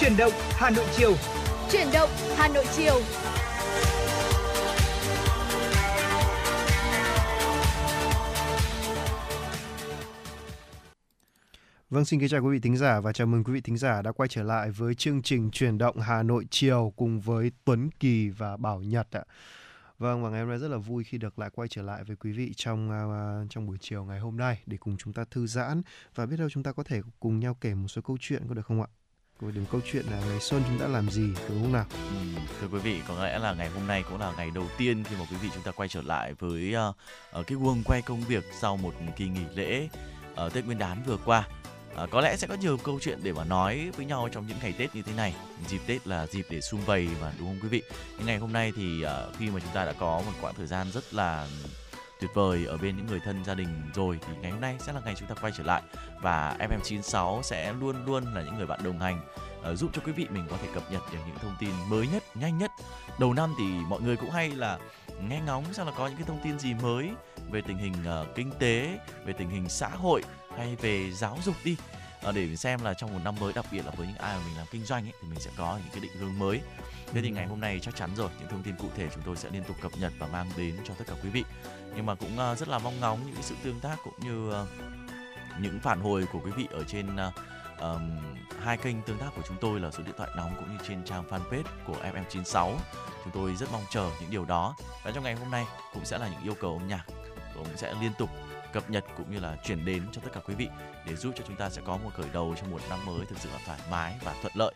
Chuyển động Hà Nội chiều. Chuyển động Hà Nội chiều. Vâng, xin kính chào quý vị thính giả và chào mừng quý vị thính giả đã quay trở lại với chương trình Chuyển động Hà Nội chiều cùng với Tuấn Kỳ và Bảo Nhật ạ. Vâng và ngày hôm nay rất là vui khi được lại quay trở lại với quý vị trong uh, trong buổi chiều ngày hôm nay để cùng chúng ta thư giãn và biết đâu chúng ta có thể cùng nhau kể một số câu chuyện có được không ạ? Của điểm câu chuyện là ngày xuân chúng đã làm gì đúng không nào? Ừ, thưa quý vị, có lẽ là ngày hôm nay cũng là ngày đầu tiên khi mà quý vị chúng ta quay trở lại với uh, cái guồng quay công việc sau một kỳ nghỉ lễ uh, Tết Nguyên đán vừa qua à, có lẽ sẽ có nhiều câu chuyện để mà nói với nhau trong những ngày Tết như thế này. Dịp Tết là dịp để sum vầy mà đúng không quý vị? Nhưng ngày hôm nay thì uh, khi mà chúng ta đã có một quãng thời gian rất là tuyệt vời ở bên những người thân gia đình rồi thì ngày hôm nay sẽ là ngày chúng ta quay trở lại và FM96 sẽ luôn luôn là những người bạn đồng hành uh, giúp cho quý vị mình có thể cập nhật được những thông tin mới nhất, nhanh nhất. Đầu năm thì mọi người cũng hay là nghe ngóng xem là có những cái thông tin gì mới về tình hình uh, kinh tế, về tình hình xã hội hay về giáo dục đi ờ, để xem là trong một năm mới đặc biệt là với những ai mà mình làm kinh doanh ấy, thì mình sẽ có những cái định hướng mới thế thì ngày hôm nay chắc chắn rồi những thông tin cụ thể chúng tôi sẽ liên tục cập nhật và mang đến cho tất cả quý vị. Nhưng mà cũng uh, rất là mong ngóng những sự tương tác cũng như uh, những phản hồi của quý vị ở trên um, hai kênh tương tác của chúng tôi là số điện thoại nóng cũng như trên trang fanpage của FM96 chúng tôi rất mong chờ những điều đó. Và trong ngày hôm nay cũng sẽ là những yêu cầu âm nhạc. Cũng sẽ liên tục cập nhật cũng như là chuyển đến cho tất cả quý vị để giúp cho chúng ta sẽ có một khởi đầu trong một năm mới thực sự là thoải mái và thuận lợi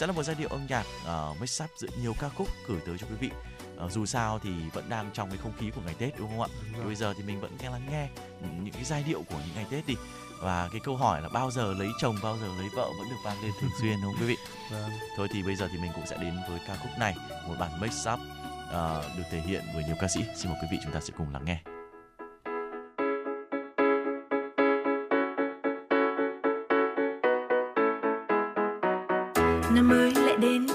sẽ là một giai điệu âm nhạc uh, mix up giữa nhiều ca khúc gửi tới cho quý vị uh, dù sao thì vẫn đang trong cái không khí của ngày Tết đúng không ạ? Đúng Bây giờ thì mình vẫn nghe lắng nghe những, cái giai điệu của những ngày Tết đi và cái câu hỏi là bao giờ lấy chồng bao giờ lấy vợ vẫn được vang lên thường xuyên đúng không quý vị? Vâng. Thôi thì bây giờ thì mình cũng sẽ đến với ca khúc này một bản mix up uh, được thể hiện bởi nhiều ca sĩ. Xin mời quý vị chúng ta sẽ cùng lắng nghe. Năm mới lại đến.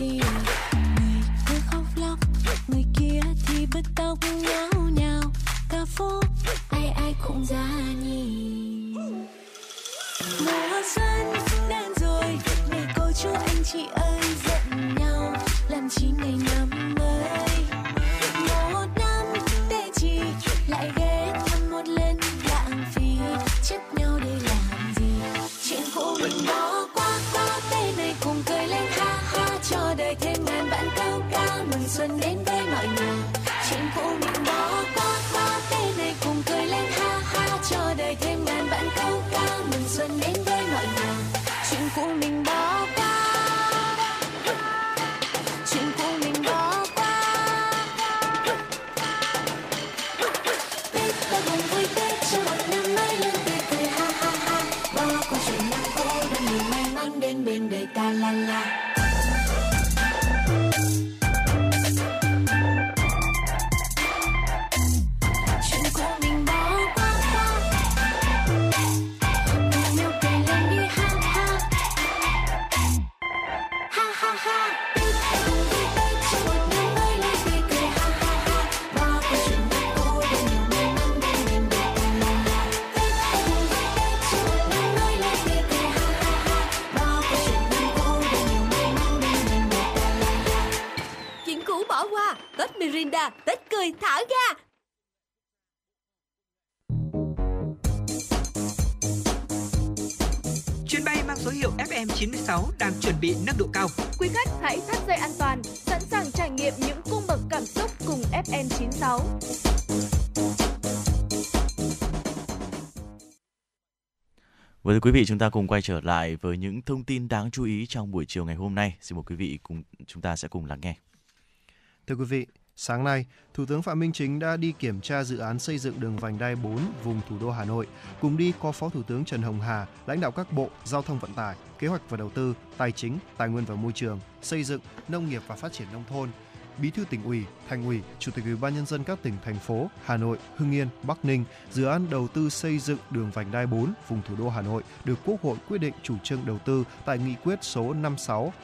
Nhau điều thưa quý vị, chúng ta cùng quay trở lại với những thông tin đáng chú ý trong buổi chiều ngày hôm nay. Xin mời quý vị cùng chúng ta sẽ cùng lắng nghe. Thưa quý vị, sáng nay, Thủ tướng Phạm Minh Chính đã đi kiểm tra dự án xây dựng đường vành đai 4 vùng thủ đô Hà Nội. Cùng đi có Phó Thủ tướng Trần Hồng Hà, lãnh đạo các bộ Giao thông Vận tải, Kế hoạch và Đầu tư, Tài chính, Tài nguyên và Môi trường, Xây dựng, Nông nghiệp và Phát triển Nông thôn, Bí thư tỉnh ủy, Thành ủy, Chủ tịch Ủy ban nhân dân các tỉnh thành phố Hà Nội, Hưng Yên, Bắc Ninh, dự án đầu tư xây dựng đường vành đai 4 vùng thủ đô Hà Nội được Quốc hội quyết định chủ trương đầu tư tại nghị quyết số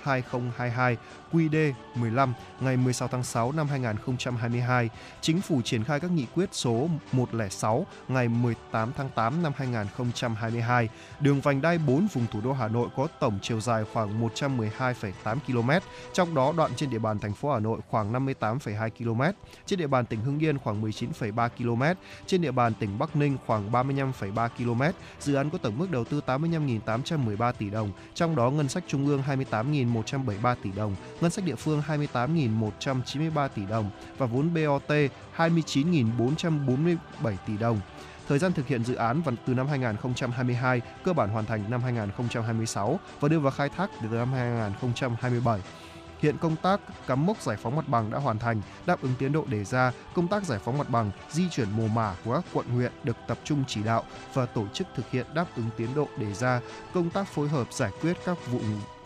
56/2022 QĐ15 ngày 16 tháng 6 năm 2022. Chính phủ triển khai các nghị quyết số 106 ngày 18 tháng 8 năm 2022. Đường vành đai 4 vùng thủ đô Hà Nội có tổng chiều dài khoảng 112,8 km, trong đó đoạn trên địa bàn thành phố Hà Nội khoảng 58,2 km, trên địa bàn tỉnh Hưng Yên khoảng 19,3 km, trên địa bàn tỉnh Bắc Ninh khoảng 35,3 km. Dự án có tổng mức đầu tư 85.813 tỷ đồng, trong đó ngân sách trung ương 28.173 tỷ đồng, ngân sách địa phương 28.193 tỷ đồng và vốn BOT 29.447 tỷ đồng. Thời gian thực hiện dự án vào từ năm 2022, cơ bản hoàn thành năm 2026 và đưa vào khai thác từ năm 2027. Hiện công tác cắm mốc giải phóng mặt bằng đã hoàn thành, đáp ứng tiến độ đề ra. Công tác giải phóng mặt bằng, di chuyển mồ mả của các quận huyện được tập trung chỉ đạo và tổ chức thực hiện đáp ứng tiến độ đề ra. Công tác phối hợp giải quyết các vụ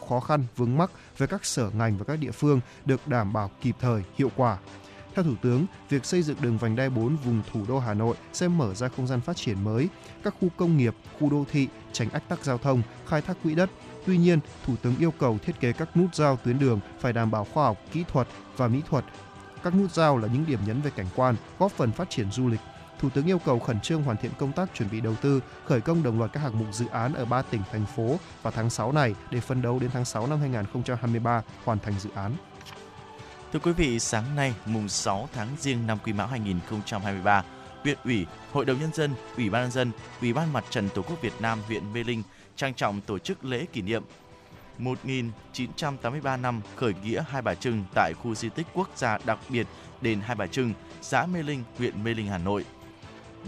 khó khăn vướng mắc với các sở ngành và các địa phương được đảm bảo kịp thời, hiệu quả. Theo Thủ tướng, việc xây dựng đường vành đai 4 vùng thủ đô Hà Nội sẽ mở ra không gian phát triển mới, các khu công nghiệp, khu đô thị, tránh ách tắc giao thông, khai thác quỹ đất, Tuy nhiên, Thủ tướng yêu cầu thiết kế các nút giao tuyến đường phải đảm bảo khoa học, kỹ thuật và mỹ thuật. Các nút giao là những điểm nhấn về cảnh quan, góp phần phát triển du lịch. Thủ tướng yêu cầu khẩn trương hoàn thiện công tác chuẩn bị đầu tư, khởi công đồng loạt các hạng mục dự án ở ba tỉnh, thành phố vào tháng 6 này để phân đấu đến tháng 6 năm 2023 hoàn thành dự án. Thưa quý vị, sáng nay mùng 6 tháng Giêng năm Quý Mão 2023, huyện ủy, hội đồng nhân dân, ủy ban nhân dân, ủy ban mặt trận tổ quốc Việt Nam huyện Mê Linh trang trọng tổ chức lễ kỷ niệm 1983 năm khởi nghĩa Hai Bà Trưng tại khu di tích quốc gia đặc biệt đền Hai Bà Trưng, xã Mê Linh, huyện Mê Linh, Hà Nội.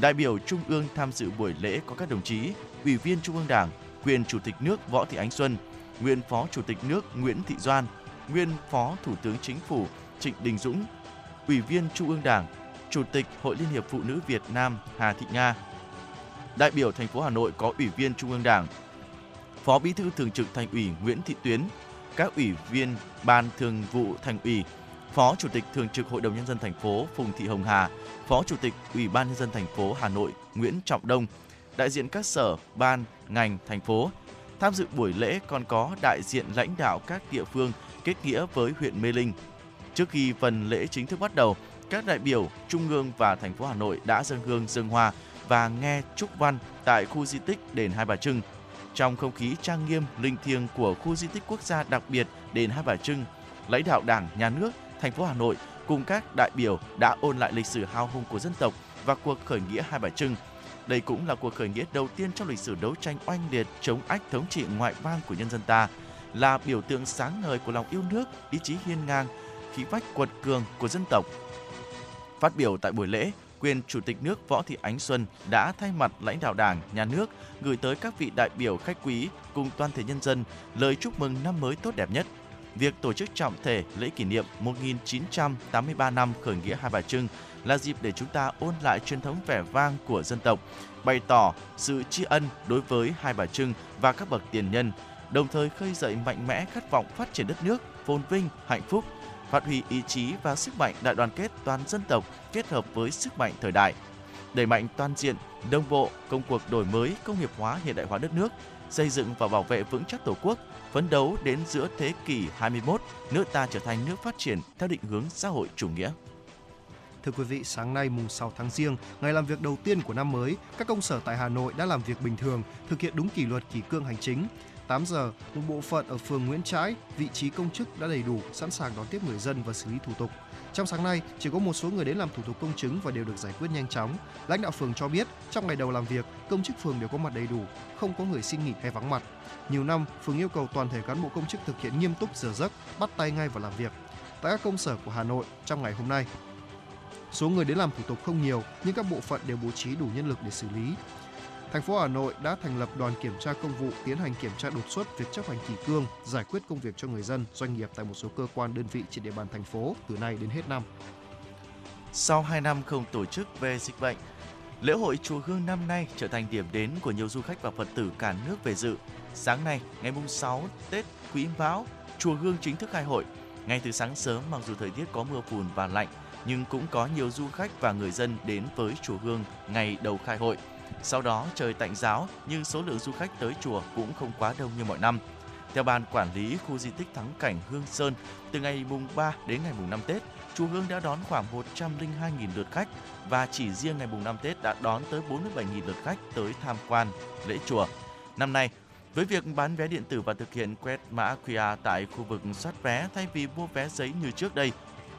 Đại biểu Trung ương tham dự buổi lễ có các đồng chí Ủy viên Trung ương Đảng, quyền Chủ tịch nước Võ Thị Ánh Xuân, nguyên Phó Chủ tịch nước Nguyễn Thị Doan, nguyên Phó Thủ tướng Chính phủ Trịnh Đình Dũng, Ủy viên Trung ương Đảng, Chủ tịch Hội Liên hiệp Phụ nữ Việt Nam Hà Thị Nga. Đại biểu thành phố Hà Nội có Ủy viên Trung ương Đảng, Phó Bí thư Thường trực Thành ủy Nguyễn Thị Tuyến, các ủy viên Ban Thường vụ Thành ủy, Phó Chủ tịch Thường trực Hội đồng nhân dân thành phố Phùng Thị Hồng Hà, Phó Chủ tịch Ủy ban nhân dân thành phố Hà Nội Nguyễn Trọng Đông, đại diện các sở, ban, ngành thành phố. Tham dự buổi lễ còn có đại diện lãnh đạo các địa phương kết nghĩa với huyện Mê Linh. Trước khi phần lễ chính thức bắt đầu, các đại biểu Trung ương và thành phố Hà Nội đã dâng hương dâng hoa và nghe chúc văn tại khu di tích đền Hai Bà Trưng. Trong không khí trang nghiêm linh thiêng của khu di tích quốc gia đặc biệt đền Hai Bà Trưng, lãnh đạo Đảng, Nhà nước, thành phố Hà Nội cùng các đại biểu đã ôn lại lịch sử hào hùng của dân tộc và cuộc khởi nghĩa Hai Bà Trưng. Đây cũng là cuộc khởi nghĩa đầu tiên trong lịch sử đấu tranh oanh liệt chống ách thống trị ngoại bang của nhân dân ta, là biểu tượng sáng ngời của lòng yêu nước, ý chí hiên ngang, khí phách quật cường của dân tộc. Phát biểu tại buổi lễ, quyền Chủ tịch nước Võ Thị Ánh Xuân đã thay mặt lãnh đạo Đảng, Nhà nước gửi tới các vị đại biểu khách quý cùng toàn thể nhân dân lời chúc mừng năm mới tốt đẹp nhất. Việc tổ chức trọng thể lễ kỷ niệm 1983 năm khởi nghĩa Hai Bà Trưng là dịp để chúng ta ôn lại truyền thống vẻ vang của dân tộc, bày tỏ sự tri ân đối với Hai Bà Trưng và các bậc tiền nhân, đồng thời khơi dậy mạnh mẽ khát vọng phát triển đất nước, phồn vinh, hạnh phúc, phát huy ý chí và sức mạnh đại đoàn kết toàn dân tộc kết hợp với sức mạnh thời đại, đẩy mạnh toàn diện, đồng bộ công cuộc đổi mới, công nghiệp hóa hiện đại hóa đất nước, xây dựng và bảo vệ vững chắc Tổ quốc, phấn đấu đến giữa thế kỷ 21, nước ta trở thành nước phát triển theo định hướng xã hội chủ nghĩa. Thưa quý vị, sáng nay mùng 6 tháng Giêng, ngày làm việc đầu tiên của năm mới, các công sở tại Hà Nội đã làm việc bình thường, thực hiện đúng kỷ luật kỷ cương hành chính. 8 giờ, một bộ phận ở phường Nguyễn Trãi, vị trí công chức đã đầy đủ, sẵn sàng đón tiếp người dân và xử lý thủ tục. Trong sáng nay, chỉ có một số người đến làm thủ tục công chứng và đều được giải quyết nhanh chóng. Lãnh đạo phường cho biết, trong ngày đầu làm việc, công chức phường đều có mặt đầy đủ, không có người xin nghỉ hay vắng mặt. Nhiều năm, phường yêu cầu toàn thể cán bộ công chức thực hiện nghiêm túc giờ giấc, bắt tay ngay vào làm việc. Tại các công sở của Hà Nội, trong ngày hôm nay, số người đến làm thủ tục không nhiều, nhưng các bộ phận đều bố trí đủ nhân lực để xử lý. Thành phố Hà Nội đã thành lập đoàn kiểm tra công vụ tiến hành kiểm tra đột xuất việc chấp hành kỷ cương, giải quyết công việc cho người dân, doanh nghiệp tại một số cơ quan đơn vị trên địa bàn thành phố từ nay đến hết năm. Sau 2 năm không tổ chức về dịch bệnh, lễ hội chùa Hương năm nay trở thành điểm đến của nhiều du khách và Phật tử cả nước về dự. Sáng nay, ngày mùng 6 Tết Quý Mão, chùa Hương chính thức khai hội. Ngay từ sáng sớm mặc dù thời tiết có mưa phùn và lạnh, nhưng cũng có nhiều du khách và người dân đến với chùa Hương ngày đầu khai hội. Sau đó trời tạnh giáo nhưng số lượng du khách tới chùa cũng không quá đông như mọi năm. Theo ban quản lý khu di tích thắng cảnh Hương Sơn, từ ngày mùng 3 đến ngày mùng 5 Tết, chùa Hương đã đón khoảng 102.000 lượt khách và chỉ riêng ngày mùng 5 Tết đã đón tới 47.000 lượt khách tới tham quan lễ chùa. Năm nay, với việc bán vé điện tử và thực hiện quét mã QR tại khu vực soát vé thay vì mua vé giấy như trước đây,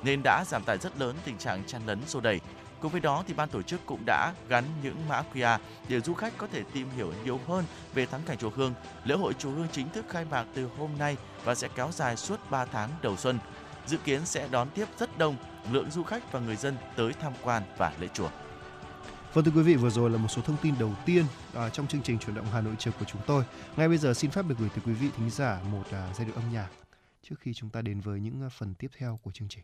nên đã giảm tải rất lớn tình trạng chen lấn xô đẩy. Cùng với đó thì ban tổ chức cũng đã gắn những mã QR để du khách có thể tìm hiểu nhiều hơn về thắng cảnh chùa Hương. Lễ hội chùa Hương chính thức khai mạc từ hôm nay và sẽ kéo dài suốt 3 tháng đầu xuân. Dự kiến sẽ đón tiếp rất đông lượng du khách và người dân tới tham quan và lễ chùa. Vâng thưa quý vị, vừa rồi là một số thông tin đầu tiên à, trong chương trình chuyển động Hà Nội chiều của chúng tôi. Ngay bây giờ xin phép được gửi tới quý vị thính giả một à, giai điệu âm nhạc trước khi chúng ta đến với những à, phần tiếp theo của chương trình.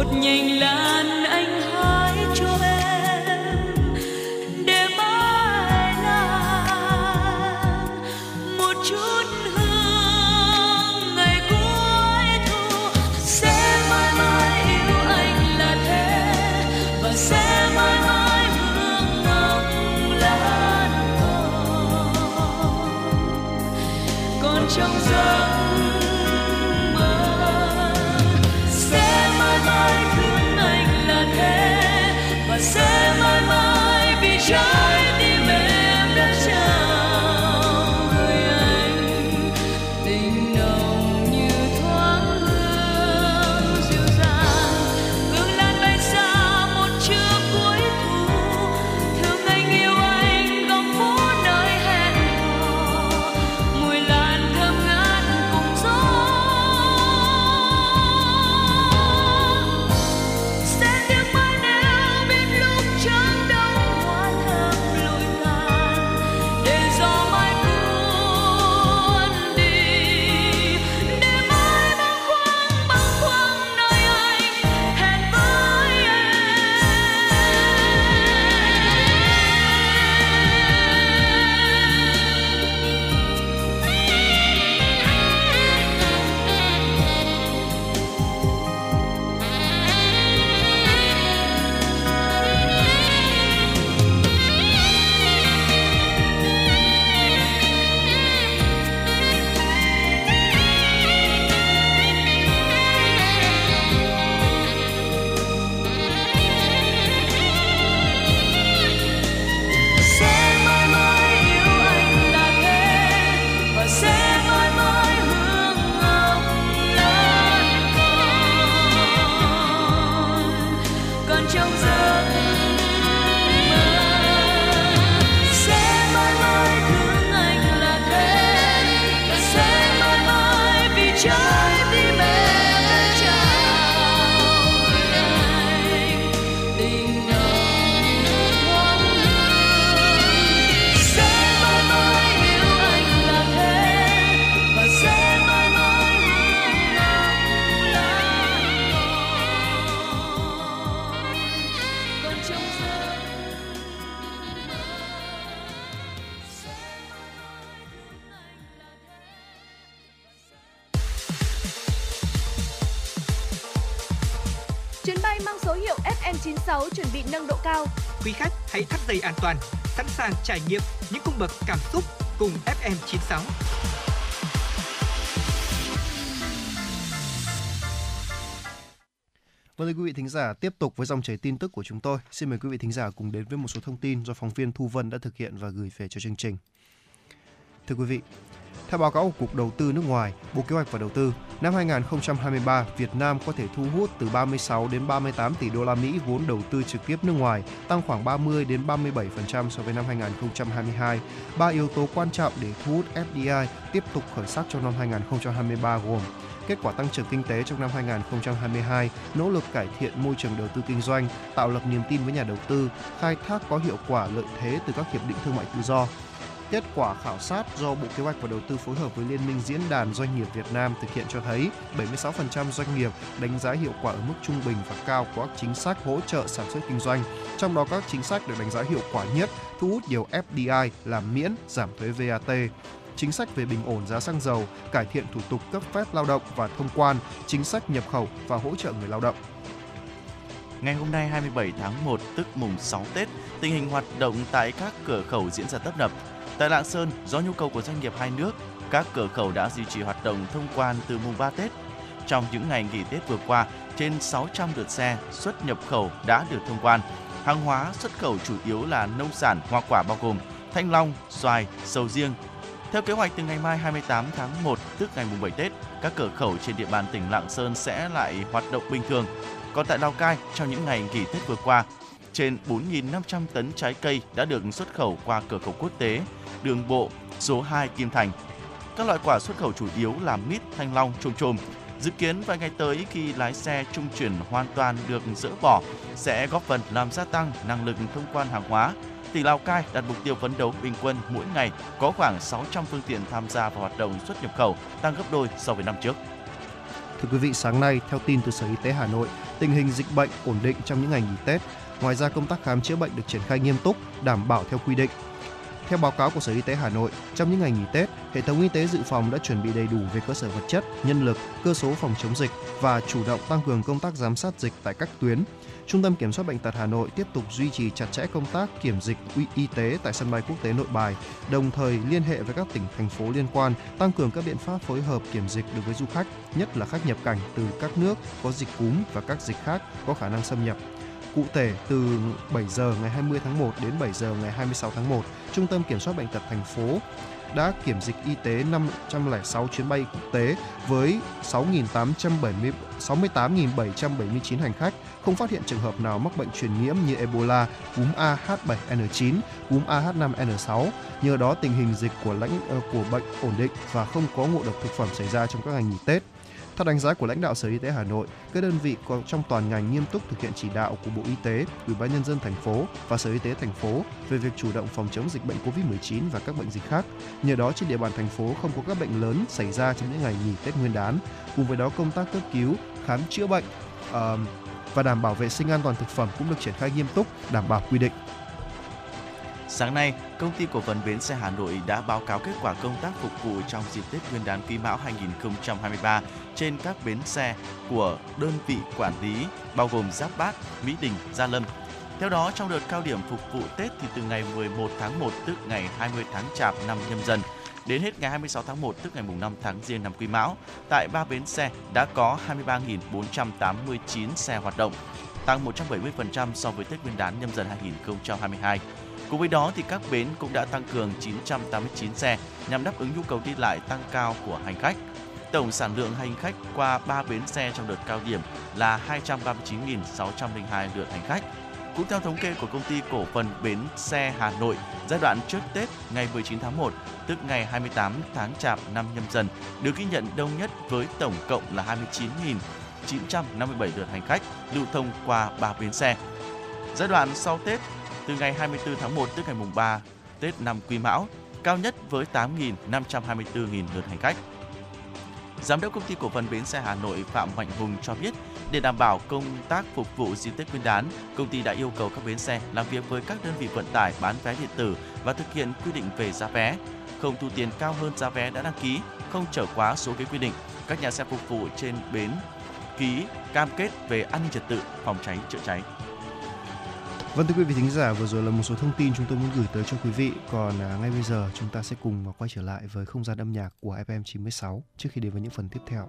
Một nhành lá. Toàn, sẵn sàng trải nghiệm những cung bậc cảm xúc cùng FM96. Vâng thưa quý vị thính giả, tiếp tục với dòng chảy tin tức của chúng tôi. Xin mời quý vị thính giả cùng đến với một số thông tin do phóng viên Thu Vân đã thực hiện và gửi về cho chương trình. Thưa quý vị, theo báo cáo của Cục Đầu tư nước ngoài, Bộ Kế hoạch và Đầu tư, năm 2023, Việt Nam có thể thu hút từ 36 đến 38 tỷ đô la Mỹ vốn đầu tư trực tiếp nước ngoài, tăng khoảng 30 đến 37% so với năm 2022. Ba yếu tố quan trọng để thu hút FDI tiếp tục khởi sắc trong năm 2023 gồm kết quả tăng trưởng kinh tế trong năm 2022, nỗ lực cải thiện môi trường đầu tư kinh doanh, tạo lập niềm tin với nhà đầu tư, khai thác có hiệu quả lợi thế từ các hiệp định thương mại tự do. Kết quả khảo sát do Bộ Kế hoạch và Đầu tư phối hợp với Liên minh Diễn đàn Doanh nghiệp Việt Nam thực hiện cho thấy 76% doanh nghiệp đánh giá hiệu quả ở mức trung bình và cao của các chính sách hỗ trợ sản xuất kinh doanh. Trong đó các chính sách được đánh giá hiệu quả nhất thu hút nhiều FDI là miễn giảm thuế VAT, chính sách về bình ổn giá xăng dầu, cải thiện thủ tục cấp phép lao động và thông quan, chính sách nhập khẩu và hỗ trợ người lao động. Ngày hôm nay 27 tháng 1 tức mùng 6 Tết, tình hình hoạt động tại các cửa khẩu diễn ra tấp nập. Tại Lạng Sơn, do nhu cầu của doanh nghiệp hai nước, các cửa khẩu đã duy trì hoạt động thông quan từ mùng 3 Tết. Trong những ngày nghỉ Tết vừa qua, trên 600 lượt xe xuất nhập khẩu đã được thông quan. Hàng hóa xuất khẩu chủ yếu là nông sản, hoa quả bao gồm thanh long, xoài, sầu riêng. Theo kế hoạch từ ngày mai 28 tháng 1 tức ngày mùng 7 Tết, các cửa khẩu trên địa bàn tỉnh Lạng Sơn sẽ lại hoạt động bình thường. Còn tại Lào Cai, trong những ngày nghỉ Tết vừa qua, trên 4.500 tấn trái cây đã được xuất khẩu qua cửa khẩu quốc tế đường bộ số 2 Kim Thành. Các loại quả xuất khẩu chủ yếu là mít, thanh long, trôm trôm. Dự kiến vài ngày tới khi lái xe trung chuyển hoàn toàn được dỡ bỏ sẽ góp phần làm gia tăng năng lực thông quan hàng hóa. Tỉnh Lào Cai đặt mục tiêu phấn đấu bình quân mỗi ngày có khoảng 600 phương tiện tham gia vào hoạt động xuất nhập khẩu, tăng gấp đôi so với năm trước. Thưa quý vị, sáng nay, theo tin từ Sở Y tế Hà Nội, tình hình dịch bệnh ổn định trong những ngày nghỉ Tết. Ngoài ra, công tác khám chữa bệnh được triển khai nghiêm túc, đảm bảo theo quy định. Theo báo cáo của Sở Y tế Hà Nội, trong những ngày nghỉ Tết, hệ thống y tế dự phòng đã chuẩn bị đầy đủ về cơ sở vật chất, nhân lực, cơ số phòng chống dịch và chủ động tăng cường công tác giám sát dịch tại các tuyến. Trung tâm Kiểm soát bệnh tật Hà Nội tiếp tục duy trì chặt chẽ công tác kiểm dịch y tế tại sân bay quốc tế Nội Bài, đồng thời liên hệ với các tỉnh thành phố liên quan tăng cường các biện pháp phối hợp kiểm dịch đối với du khách, nhất là khách nhập cảnh từ các nước có dịch cúm và các dịch khác có khả năng xâm nhập. Cụ thể, từ 7 giờ ngày 20 tháng 1 đến 7 giờ ngày 26 tháng 1, Trung tâm Kiểm soát Bệnh tật thành phố đã kiểm dịch y tế 506 chuyến bay quốc tế với 6.870 68.779 hành khách, không phát hiện trường hợp nào mắc bệnh truyền nhiễm như Ebola, cúm AH7N9, cúm AH5N6. Nhờ đó tình hình dịch của lãnh ờ, của bệnh ổn định và không có ngộ độc thực phẩm xảy ra trong các ngày nghỉ Tết. Theo đánh giá của lãnh đạo Sở Y tế Hà Nội, các đơn vị trong toàn ngành nghiêm túc thực hiện chỉ đạo của Bộ Y tế, Ủy ban nhân dân thành phố và Sở Y tế thành phố về việc chủ động phòng chống dịch bệnh COVID-19 và các bệnh dịch khác. Nhờ đó trên địa bàn thành phố không có các bệnh lớn xảy ra trong những ngày nghỉ Tết Nguyên đán. Cùng với đó công tác cấp cứu, khám chữa bệnh uh, và đảm bảo vệ sinh an toàn thực phẩm cũng được triển khai nghiêm túc, đảm bảo quy định. Sáng nay, công ty cổ phần bến xe Hà Nội đã báo cáo kết quả công tác phục vụ trong dịp Tết Nguyên đán Quý Mão 2023 trên các bến xe của đơn vị quản lý bao gồm Giáp Bát, Mỹ Đình, Gia Lâm. Theo đó, trong đợt cao điểm phục vụ Tết thì từ ngày 11 tháng 1 tức ngày 20 tháng Chạp năm nhâm dần đến hết ngày 26 tháng 1 tức ngày mùng 5 tháng Giêng năm Quý Mão, tại ba bến xe đã có 23.489 xe hoạt động, tăng 170% so với Tết Nguyên đán nhâm dần 2022. Cùng với đó thì các bến cũng đã tăng cường 989 xe nhằm đáp ứng nhu cầu đi lại tăng cao của hành khách. Tổng sản lượng hành khách qua 3 bến xe trong đợt cao điểm là 239.602 lượt hành khách. Cũng theo thống kê của công ty cổ phần bến xe Hà Nội, giai đoạn trước Tết ngày 19 tháng 1, tức ngày 28 tháng Chạp năm nhâm dần, được ghi nhận đông nhất với tổng cộng là 29.957 lượt hành khách lưu thông qua 3 bến xe. Giai đoạn sau Tết từ ngày 24 tháng 1 tức ngày mùng 3 Tết năm Quý Mão, cao nhất với 8.524.000 lượt hành khách. Giám đốc công ty cổ phần bến xe Hà Nội Phạm Mạnh Hùng cho biết, để đảm bảo công tác phục vụ dịp Tết Nguyên đán, công ty đã yêu cầu các bến xe làm việc với các đơn vị vận tải bán vé điện tử và thực hiện quy định về giá vé, không thu tiền cao hơn giá vé đã đăng ký, không trở quá số ghế quy định. Các nhà xe phục vụ trên bến ký cam kết về an ninh trật tự, phòng cháy chữa cháy. Vâng thưa quý vị thính giả, vừa rồi là một số thông tin chúng tôi muốn gửi tới cho quý vị. Còn à, ngay bây giờ chúng ta sẽ cùng quay trở lại với không gian âm nhạc của FM96 trước khi đến với những phần tiếp theo.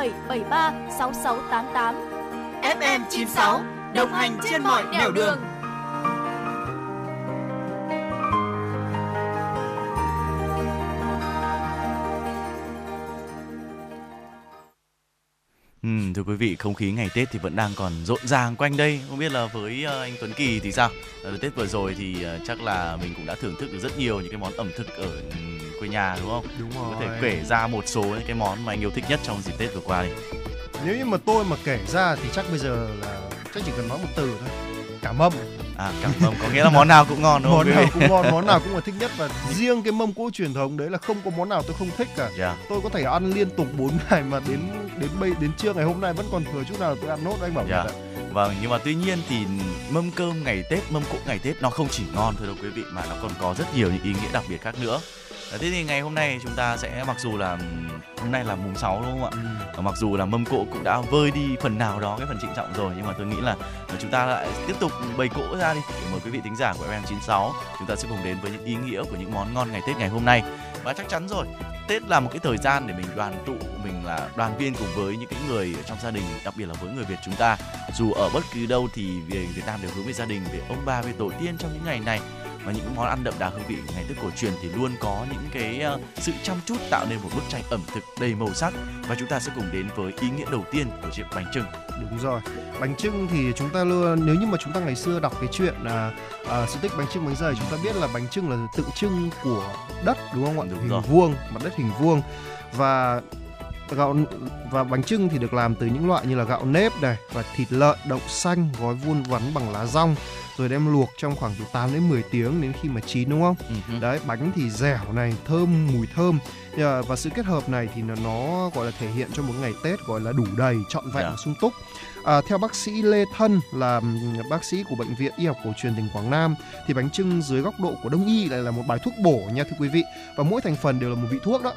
3773 6688. FM 96 đồng hành trên mọi nẻo đường. Ừ, thưa quý vị, không khí ngày Tết thì vẫn đang còn rộn ràng quanh đây. Không biết là với uh, anh Tuấn Kỳ thì sao? Ở Tết vừa rồi thì uh, chắc là mình cũng đã thưởng thức được rất nhiều những cái món ẩm thực ở quê nhà đúng không? Đúng rồi. Có thể kể ra một số những cái món mà anh yêu thích nhất trong dịp Tết vừa qua đi. Nếu như mà tôi mà kể ra thì chắc bây giờ là chắc chỉ cần nói một từ thôi. Cả mâm. À, cảm mâm có nghĩa là món nào cũng ngon đúng không? món nào cũng ngon, món nào cũng là thích nhất và riêng cái mâm cỗ truyền thống đấy là không có món nào tôi không thích cả. Dạ. Tôi có thể ăn liên tục 4 ngày mà đến đến bây đến trưa ngày hôm nay vẫn còn thừa chút nào tôi ăn nốt anh bảo Dạ. thật ạ. Vâng, nhưng mà tuy nhiên thì mâm cơm ngày Tết, mâm cỗ ngày Tết nó không chỉ ngon thôi đâu quý vị mà nó còn có rất nhiều những ý nghĩa đặc biệt khác nữa. Thế thì ngày hôm nay chúng ta sẽ mặc dù là hôm nay là mùng 6 đúng không ạ? Và mặc dù là mâm cỗ cũng đã vơi đi phần nào đó cái phần trịnh trọng rồi nhưng mà tôi nghĩ là chúng ta lại tiếp tục bày cỗ ra đi để mời quý vị thính giả của FM96 chúng ta sẽ cùng đến với những ý nghĩa của những món ngon ngày Tết ngày hôm nay. Và chắc chắn rồi, Tết là một cái thời gian để mình đoàn tụ, mình là đoàn viên cùng với những cái người trong gia đình, đặc biệt là với người Việt chúng ta. Dù ở bất cứ đâu thì về Việt Nam đều hướng về gia đình, về ông bà, về tổ tiên trong những ngày này và những món ăn đậm đà hương vị ngày Tết cổ truyền thì luôn có những cái ờ, sự chăm chút tạo nên một bức tranh ẩm thực đầy màu sắc và chúng ta sẽ cùng đến với ý nghĩa đầu tiên của chiếc bánh trưng. Đúng rồi. Bánh trưng thì chúng ta luôn nếu như mà chúng ta ngày xưa đọc cái chuyện là à, sự tích bánh trưng bánh dày chúng ta biết là bánh trưng là tượng trưng của đất đúng không ạ? Đúng hình rồi. vuông, mặt đất hình vuông và gạo và bánh trưng thì được làm từ những loại như là gạo nếp này và thịt lợn, đậu xanh gói vuông vắn bằng lá rong rồi đem luộc trong khoảng từ 8 đến 10 tiếng đến khi mà chín đúng không? Hứ. Đấy, bánh thì dẻo này, thơm, mùi thơm Ờ, và sự kết hợp này thì nó, nó gọi là thể hiện cho một ngày Tết gọi là đủ đầy, trọn vẹn Dạ. và sung túc. À, theo bác sĩ Lê Thân là bác sĩ của bệnh viện y học cổ truyền tỉnh Quảng Nam thì bánh trưng dưới góc độ của đông y lại là một bài thuốc bổ nha thưa quý vị và mỗi thành phần đều là một vị thuốc đó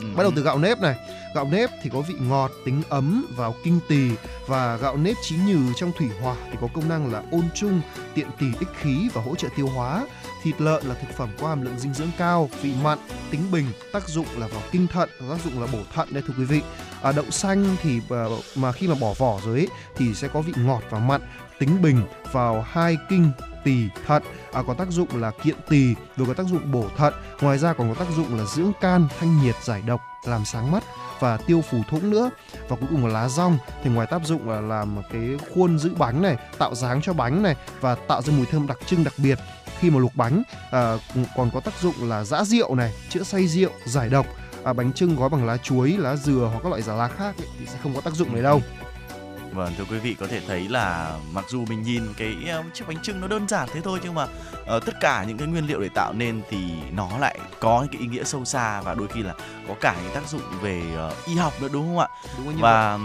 Ừ bắt đầu từ gạo nếp này gạo nếp thì có vị ngọt tính ấm vào kinh tỳ và gạo nếp chín nhừ trong thủy hỏa thì có công năng là ôn trung tiện tỳ ích khí và hỗ trợ tiêu hóa. Thịt lợn là thực phẩm có hàm lượng dinh dưỡng cao vị mặn tính bình tác dụng là vào kinh thận tác dụng là bổ thận đây thưa quý vị. À, đậu xanh thì à, mà khi mà bỏ vỏ rồi ấy, thì sẽ có vị ngọt và mặn tính bình vào hai kinh tỳ thận. À, có tác dụng là kiện tỳ rồi có tác dụng bổ thận. Ngoài ra còn có tác dụng là dưỡng can thanh nhiệt giải độc làm sáng mắt và tiêu phù thủng nữa. Và cuối cùng là lá rong. Thì ngoài tác dụng là làm cái khuôn giữ bánh này tạo dáng cho bánh này và tạo ra mùi thơm đặc trưng đặc biệt. Khi mà luộc bánh à, còn có tác dụng là giã rượu này chữa say rượu giải độc. À, bánh trưng gói bằng lá chuối lá dừa hoặc các loại giả lá khác ấy, thì sẽ không có tác dụng này đâu. Vâng thưa quý vị có thể thấy là mặc dù mình nhìn cái ờ, chiếc bánh trưng nó đơn giản thế thôi nhưng mà ờ, tất cả những cái nguyên liệu để tạo nên thì nó lại có những cái ý nghĩa sâu xa và đôi khi là có cả những tác dụng về ờ, y học nữa đúng không ạ? đúng như vậy? và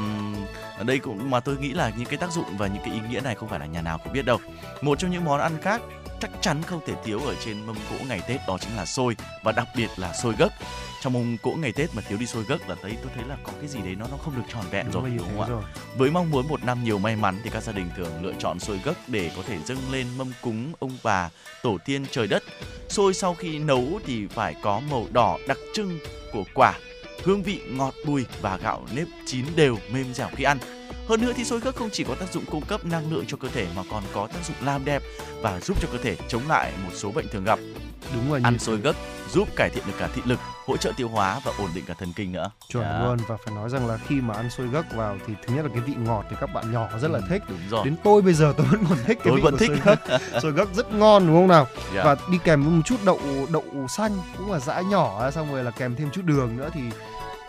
ở đây cũng mà tôi nghĩ là những cái tác dụng và những cái ý nghĩa này không phải là nhà nào cũng biết đâu. Một trong những món ăn khác chắc chắn không thể thiếu ở trên mâm cỗ ngày Tết đó chính là xôi và đặc biệt là xôi gấc. Trong mâm cỗ ngày Tết mà thiếu đi xôi gấc là thấy tôi thấy là có cái gì đấy nó nó không được tròn vẹn đúng rồi đúng không ạ? rồi Với mong muốn một năm nhiều may mắn thì các gia đình thường lựa chọn xôi gấc để có thể dâng lên mâm cúng ông bà, tổ tiên trời đất. Xôi sau khi nấu thì phải có màu đỏ đặc trưng của quả, hương vị ngọt bùi và gạo nếp chín đều mềm dẻo khi ăn. Hơn nữa thì xôi gấc không chỉ có tác dụng cung cấp năng lượng cho cơ thể mà còn có tác dụng làm đẹp và giúp cho cơ thể chống lại một số bệnh thường gặp. đúng như Ăn xôi gấc giúp cải thiện được cả thị lực, hỗ trợ tiêu hóa và ổn định cả thần kinh nữa. chuẩn Dạ. luôn và phải nói rằng là khi mà ăn xôi gấc vào thì thứ nhất là cái vị ngọt thì các bạn nhỏ rất là Ừ, thích Đúng rồi. đến tôi bây giờ tôi vẫn còn thích cái Tôi vị vẫn của thích. xôi gấc xôi gấc rất ngon đúng không nào Dạ. và đi kèm với một chút đậu đậu xanh cũng là dã nhỏ xong rồi là kèm thêm chút đường nữa thì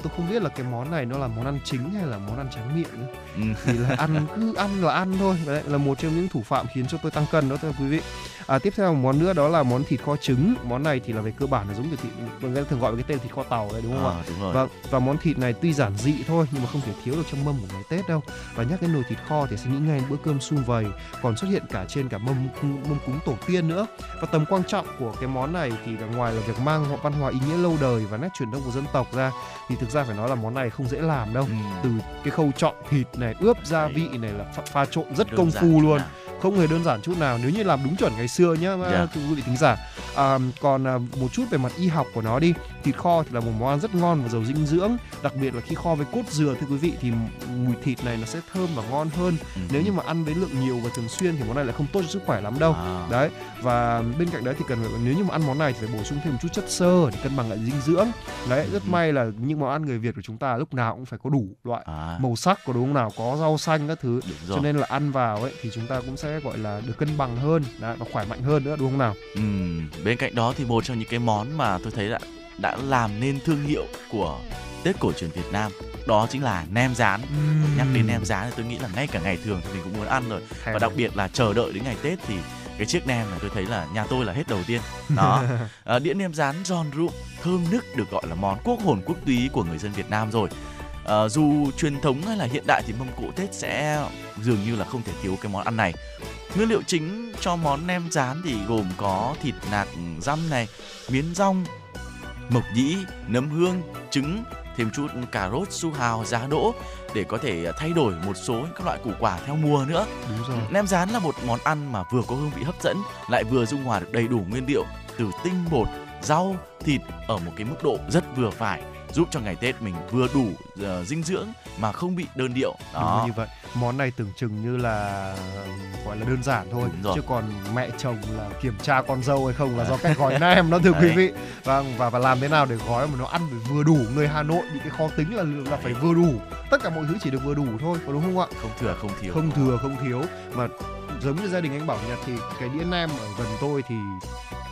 tôi không biết là cái món này nó là món ăn chính hay là món ăn tráng miệng nữa Ừ. thì là ăn cứ ăn là ăn thôi. Đấy là một trong những thủ phạm khiến cho tôi tăng cân đó thưa quý vị à, tiếp theo một món nữa đó là món thịt kho trứng món này thì là về cơ bản là giống kiểu thịt người ta thường gọi cái tên thịt kho tàu đấy đúng không ạ Ờ, đúng rồi. Vâng, và món thịt này tuy giản dị thôi nhưng mà không thể thiếu được trong mâm của ngày Tết đâu. Và nhắc đến nồi thịt kho thì sẽ nghĩ ngay bữa cơm sum vầy, còn xuất hiện cả trên cả mâm mâm cúng tổ tiên nữa. Và tầm quan trọng của cái món này thì là ngoài là việc mang họ văn hóa ý nghĩa lâu đời và nét truyền thống của dân tộc ra thì thực ra phải nói là món này không dễ làm đâu. Ừ. Từ cái khâu chọn thịt này, ướp gia vị này là pha, pha trộn rất Đơn công phu luôn. nào. Không hề đơn giản chút nào nếu như làm đúng chuẩn ngày xưa nhá Dạ. thưa quý vị thính giả. À, còn à, một chút về mặt y học của nó đi. Thịt kho thì là một món ăn rất ngon và giàu dinh dưỡng. Đặc biệt là khi kho với cốt dừa thưa quý vị thì mùi thịt này nó sẽ thơm và ngon hơn. Ừ. nếu như mà ăn với lượng nhiều và thường xuyên thì món này lại không tốt cho sức khỏe lắm đâu. À. đấy và bên cạnh đấy thì cần phải nếu như mà ăn món này thì phải bổ sung thêm một chút chất xơ để cân bằng lại dinh dưỡng. Đấy rất Ừ. may là những món ăn người Việt của chúng ta lúc nào cũng phải có đủ loại À, màu sắc có đúng không nào có rau xanh các thứ. Cho nên là ăn vào ấy thì chúng ta cũng sẽ gọi là được cân bằng hơn đấy, và khỏe mạnh hơn nữa đúng không nào? Ừm, bên cạnh đó thì một trong những cái món mà tôi thấy đã đã làm nên thương hiệu của Tết cổ truyền Việt Nam đó chính là nem rán. Nhắc đến nem rán thì tôi nghĩ là ngay cả ngày thường thì mình cũng muốn ăn rồi. Thèm và đặc biệt là chờ đợi đến ngày Tết thì cái chiếc nem này tôi thấy là nhà tôi là hết đầu tiên. Đó. À, đĩa nem rán giòn rụm thơm nức được gọi là món quốc hồn quốc túy của người dân Việt Nam rồi à, dù truyền thống hay là hiện đại thì mâm cỗ Tết sẽ dường như là không thể thiếu cái món ăn này. Nguyên liệu chính cho món nem rán thì gồm có thịt nạc răm này miến rong mộc nhĩ nấm hương trứng thêm chút cà rốt su hào giá đỗ để có thể thay đổi một số các loại củ quả theo mùa nữa. Đúng rồi. Nem rán là một món ăn mà vừa có hương vị hấp dẫn, lại vừa dung hòa được đầy đủ nguyên liệu từ tinh bột, rau, thịt ở một cái mức độ rất vừa phải, giúp cho ngày Tết mình vừa đủ ờ, dinh dưỡng mà không bị đơn điệu. Đúng Đó. như vậy. Món này tưởng chừng như là gọi là đơn giản thôi Đúng chứ còn mẹ chồng là kiểm tra con dâu hay không là do cách gói nem đó thưa quý Đấy. vị. Vâng và và làm thế nào để gói mà nó ăn phải vừa đủ? Người Hà Nội bị cái khó tính là là phải vừa đủ. Tất cả mọi thứ chỉ được vừa đủ thôi có đúng không ạ? Không thừa không thiếu. không thừa không thiếu. Mà giống như gia đình anh Bảo Nhật thì cái đĩa nem ở gần tôi thì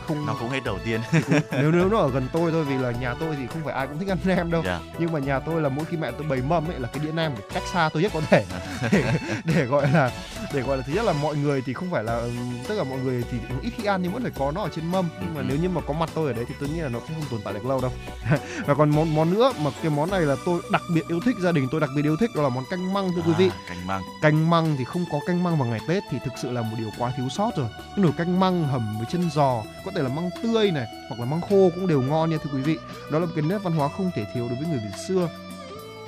không Nó cũng hết đầu tiên. nếu nếu nó ở gần tôi thôi vì là nhà tôi thì không phải ai cũng thích ăn nem đâu Dạ. nhưng mà nhà tôi là mỗi khi mẹ tôi bày mâm ấy là cái đĩa nem phải cách xa tôi nhất có thể để, để gọi là để gọi là thứ nhất là mọi người thì không phải là ừm, tất cả mọi người thì ít khi ăn nhưng vẫn phải có nó ở trên mâm nhưng mà Ừ. nếu như mà có mặt tôi ở đấy thì tôi nghĩ là nó sẽ không tồn tại được lâu đâu và còn món món nữa mà cái món này là tôi đặc biệt yêu thích gia đình tôi đặc biệt yêu thích đó là món canh măng thưa quý vị À, canh măng. canh măng thì không có canh măng vào ngày Tết thì thực sự là một điều quá thiếu sót rồi. Cái nồi canh măng hầm với chân giò, có thể là măng tươi này hoặc là măng khô cũng đều ngon nha thưa quý vị. Đó là một cái nét văn hóa không thể thiếu đối với người Việt xưa.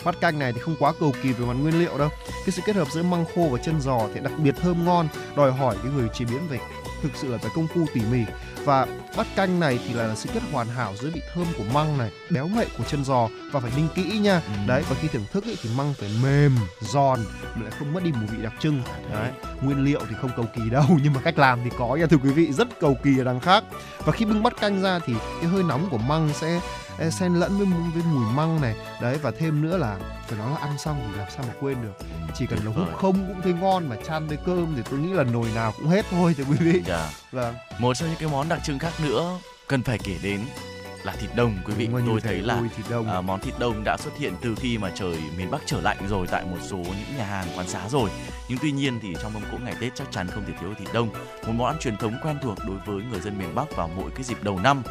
Bát canh này thì không quá cầu kỳ về mặt nguyên liệu đâu. Cái sự kết hợp giữa măng khô và chân giò thì đặc biệt thơm ngon, đòi hỏi cái người chế biến phải thực sự là phải công phu tỉ mỉ và bát canh này thì là sự kết hoàn hảo giữa vị thơm của măng này béo ngậy của chân giò. Và phải ninh kỹ nha. Ừ. đấy và khi thưởng thức ý, thì măng phải mềm giòn mà lại không mất đi mùi vị đặc trưng. Đấy nguyên liệu thì không cầu kỳ đâu nhưng mà cách làm thì có nha thưa quý vị rất cầu kỳ ở đằng khác. Và khi bưng bát canh ra thì cái hơi nóng của măng sẽ xen lẫn với với mùi măng này đấy và thêm nữa là phải nói là ăn xong thì làm sao mà quên được chỉ cần là hút không cũng thấy ngon mà chan với cơm thì tôi nghĩ là nồi nào cũng hết thôi thưa quý vị Dạ. vâng Một trong những cái món đặc trưng khác nữa cần phải kể đến là thịt đông quý vị. Tôi thấy là thịt đông À, món thịt đông đã xuất hiện từ khi mà trời miền Bắc trở lạnh rồi tại một số những nhà hàng quán xá rồi. Nhưng tuy nhiên thì trong mâm cỗ ngày Tết chắc chắn không thể thiếu thịt đông, một món ăn truyền thống quen thuộc đối với người dân miền Bắc vào mỗi cái dịp đầu năm.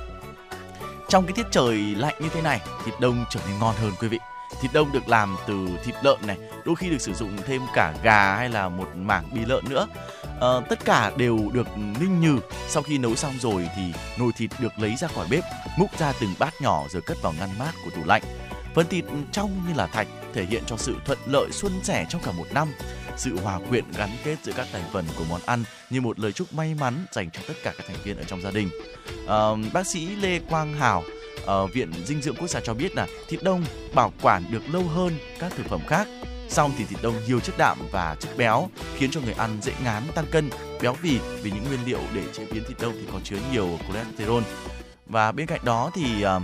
Trong cái tiết trời lạnh như thế này, thịt đông trở nên ngon hơn quý vị. Thịt đông được làm từ thịt lợn này, đôi khi được sử dụng thêm cả gà hay là một mảng bì lợn nữa. à, tất cả đều được ninh nhừ. Sau khi nấu xong rồi thì nồi thịt được lấy ra khỏi bếp, múc ra từng bát nhỏ rồi cất vào ngăn mát của tủ lạnh. Phần thịt trong như là thạch thể hiện cho sự thuận lợi xuân sẻ trong cả một năm. Sự hòa quyện gắn kết giữa các thành phần của món ăn như một lời chúc may mắn dành cho tất cả các thành viên ở trong gia đình. À, bác sĩ Lê Quang Hảo ở Viện Dinh dưỡng Quốc gia cho biết là thịt đông bảo quản được lâu hơn các thực phẩm khác. Xong thì thịt đông nhiều chất đạm và chất béo khiến cho người ăn dễ ngán tăng cân, béo phì vì những nguyên liệu để chế biến thịt đông thì có chứa nhiều cholesterol. Và bên cạnh đó thì uh,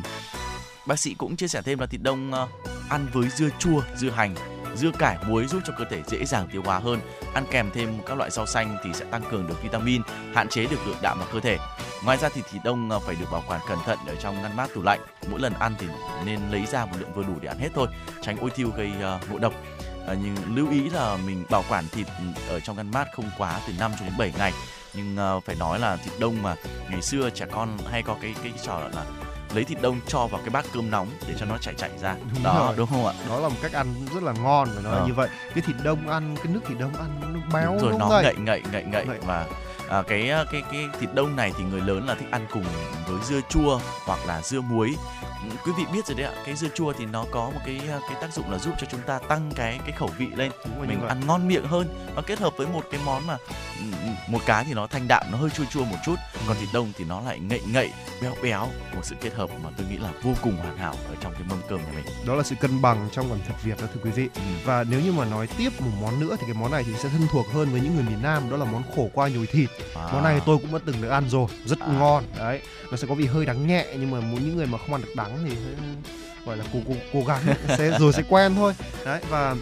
bác sĩ cũng chia sẻ thêm là thịt đông uh, ăn với dưa chua, dưa hành, dưa cải, muối giúp cho cơ thể dễ dàng tiêu hóa hơn. Ăn kèm thêm các loại rau xanh thì sẽ tăng cường được vitamin, hạn chế được lượng đạm vào cơ thể. Ngoài ra thì thịt đông à, phải được bảo quản cẩn thận ở trong ngăn mát tủ lạnh. Mỗi lần ăn thì nên lấy ra một lượng vừa đủ để ăn hết thôi, tránh ôi thiêu gây à, ngộ độc. À, nhưng lưu ý là mình bảo quản thịt ở trong ngăn mát không quá từ 5 cho đến 7 ngày. Nhưng phải nói là thịt đông mà ngày xưa trẻ con hay có cái cái trò là lấy thịt đông cho vào cái bát cơm nóng để cho nó chảy chảy ra. Đúng Đó rồi. đúng không ạ? đó là một cách ăn rất là ngon phải nói là Ờ. như vậy cái thịt đông ăn cái nước thịt đông ăn nó béo Đúng rồi nó nó ngậy ngậy ngậy Ngậy. và à, cái cái cái thịt đông này thì người lớn là thích ăn cùng với dưa chua hoặc là dưa muối. Ừ, quý vị biết rồi đấy ạ cái dưa chua thì nó có một cái à, cái tác dụng là giúp cho chúng ta tăng cái cái khẩu vị lên. Đúng rồi mình ăn ngon miệng hơn. Nó kết hợp với một cái món mà ừ, một cái thì nó thanh đạm nó hơi chua chua một chút. Còn thịt đông thì nó lại ngậy ngậy béo béo một sự kết hợp mà tôi nghĩ là vô cùng hoàn hảo ở trong cái mâm cơm nhà mình. Đó là sự cân bằng trong ẩm thực Việt đó thưa quý vị. Ừ. và nếu như mà nói tiếp một món nữa thì cái món này thì sẽ thân thuộc hơn với những người miền Nam. Đó là món khổ qua nhồi thịt À. món này tôi cũng đã từng được ăn rồi rất À. ngon đấy nó sẽ có vị hơi đắng nhẹ nhưng mà muốn những người mà không ăn được đắng thì gọi là cố cố, cố gắng sẽ rồi sẽ quen thôi đấy và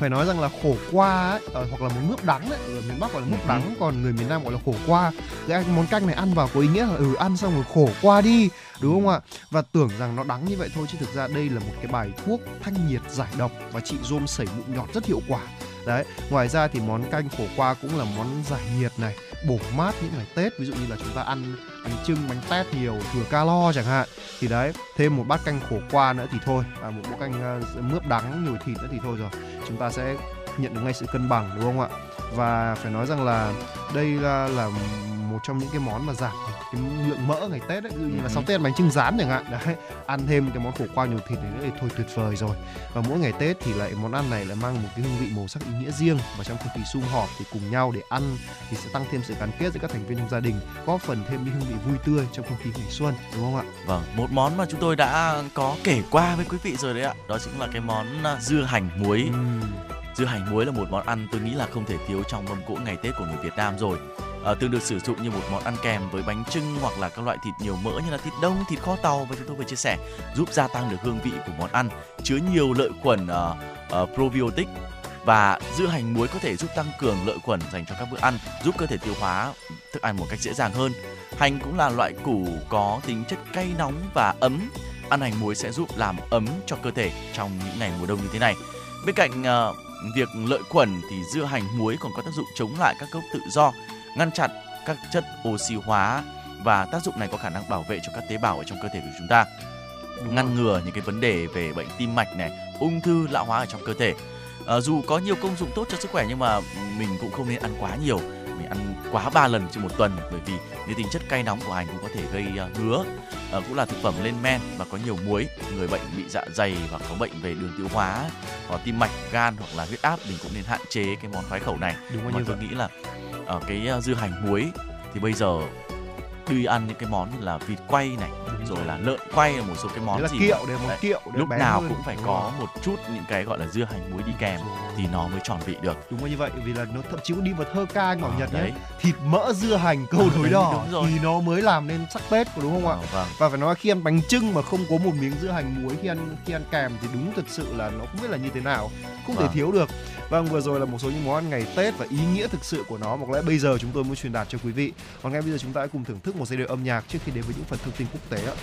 phải nói rằng là khổ qua ấy, ờ, hoặc là món mướp đắng ấy, ở miền Bắc gọi là mướp Ừ. đắng còn người miền Nam gọi là khổ qua cái ăn- món canh này ăn vào có ý nghĩa là ừ ăn xong rồi khổ qua đi đúng không ạ và tưởng rằng nó đắng như vậy thôi chứ thực ra đây là một cái bài thuốc thanh nhiệt giải độc và trị rôm sẩy mụn nhọt rất hiệu quả đấy ngoài ra thì món canh khổ qua cũng là món giải nhiệt này bổ mát những ngày tết. Ví dụ như là chúng ta ăn bánh trưng bánh tét nhiều thừa calo chẳng hạn. Thì đấy thêm một bát canh khổ qua nữa thì thôi. Và một bát canh uh, mướp đắng nhồi thịt nữa thì thôi rồi. Chúng ta sẽ nhận được ngay sự cân bằng đúng không ạ? Và phải nói rằng là đây là, là một trong những cái món mà giảm cái lượng mỡ ngày tết ấy ví dụ như là Ừ. sau tết ăn bánh trưng rán chẳng hạn đấy ăn thêm cái món khổ qua nhồi thịt này thì thôi tuyệt vời rồi và mỗi ngày tết thì lại món ăn này lại mang một cái hương vị màu sắc ý nghĩa riêng và trong không khí sum họp thì cùng nhau để ăn thì sẽ tăng thêm sự gắn kết giữa các thành viên trong gia đình góp phần thêm cái hương vị vui tươi trong không khí ngày xuân đúng không ạ Vâng, một món mà chúng tôi đã có kể qua với quý vị rồi đấy ạ. Đó chính là cái món à, dưa hành muối. Ừm, Dưa hành muối là một món ăn tôi nghĩ là không thể thiếu trong mâm cỗ ngày Tết của người Việt Nam rồi. À, từng được sử dụng như một món ăn kèm với bánh trưng hoặc là các loại thịt nhiều mỡ như là thịt đông, thịt kho tàu và chúng tôi vừa chia sẻ giúp gia tăng được hương vị của món ăn, chứa nhiều lợi khuẩn uh, uh, probiotic và dưa hành muối có thể giúp tăng cường lợi khuẩn dành cho các bữa ăn, giúp cơ thể tiêu hóa thức ăn một cách dễ dàng hơn. Hành cũng là loại củ có tính chất cay nóng và ấm. Ăn hành muối sẽ giúp làm ấm cho cơ thể trong những ngày mùa đông như thế này. Bên cạnh uh, việc lợi khuẩn thì dưa hành muối còn có tác dụng chống lại các gốc tự do, ngăn chặn các chất oxy hóa và tác dụng này có khả năng bảo vệ cho các tế bào ở trong cơ thể của chúng ta, ngăn ngừa những cái vấn đề về bệnh tim mạch này, ung thư, lão hóa ở trong cơ thể. Ờ, dù có nhiều công dụng tốt cho sức khỏe nhưng mà mình cũng không nên ăn quá nhiều. Mình ăn quá 3 lần trên một tuần bởi vì cái tính chất cay nóng của hành cũng có thể gây ờ, ngứa. Ờ, cũng là thực phẩm lên men và có nhiều muối. Người bệnh bị dạ dày hoặc có bệnh về đường tiêu hóa, hoặc tim mạch, gan hoặc là huyết áp mình cũng nên hạn chế cái món khoái khẩu này. đúng mà như tôi vậy nghĩ là ở cái ờ, dưa hành muối thì bây giờ đi ăn những cái món như là vịt quay này rồi là lợn quay là một số cái món Đấy là gì kiệu mà- để món đấy, kiệu để lúc nào hơn. cũng phải Đúng có rồi. một chút những cái gọi là dưa hành muối đi kèm Rồi. thì nó mới tròn vị được đúng là như vậy vì là nó thậm chí cũng đi vào thơ ca Bảo Ờ, Nhật nhé thịt mỡ dưa hành câu đối đỏ đúng rồi. thì nó mới làm nên sắc Tết đúng không ạ Ờ, vâng và phải nói khi ăn bánh trưng mà không có một miếng dưa hành muối khi ăn khi ăn kèm thì đúng thực sự là nó không biết là như thế nào không thể Vâng. thiếu được vâng vừa rồi là một số những món ăn ngày Tết và ý nghĩa thực sự của nó. Mà có lẽ bây giờ chúng tôi muốn truyền đạt cho quý vị. Còn ngay bây giờ chúng ta hãy cùng thưởng thức một giai điệu âm nhạc trước khi đến với những phần thông tin quốc tế ạ.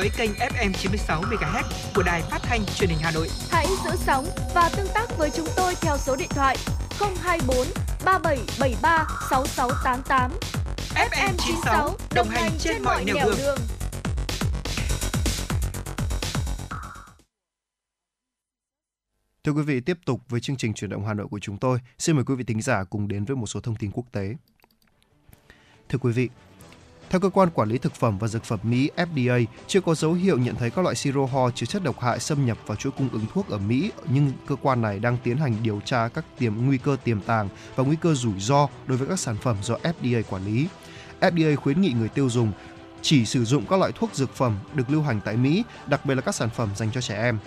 Dõi kênh FM 96 MHz của đài phát thanh truyền hình Hà Nội. Hãy giữ sóng và tương tác với chúng tôi theo số điện thoại 024 3773 6688. FM 96 đồng hành trên mọi nẻo đường. đường. Thưa quý vị, tiếp tục với chương trình chuyển động Hà Nội của chúng tôi. Xin mời quý vị thính giả cùng đến với một số thông tin quốc tế. Thưa quý vị, theo cơ quan quản lý thực phẩm và dược phẩm Mỹ FDA, chưa có dấu hiệu nhận thấy các loại siro ho chứa chất độc hại xâm nhập vào chuỗi cung ứng thuốc ở Mỹ, nhưng cơ quan này đang tiến hành điều tra các tiềm nguy cơ tiềm tàng và nguy cơ rủi ro đối với các sản phẩm do FDA quản lý. FDA khuyến nghị người tiêu dùng chỉ sử dụng các loại thuốc dược phẩm được lưu hành tại Mỹ, đặc biệt là các sản phẩm dành cho trẻ em.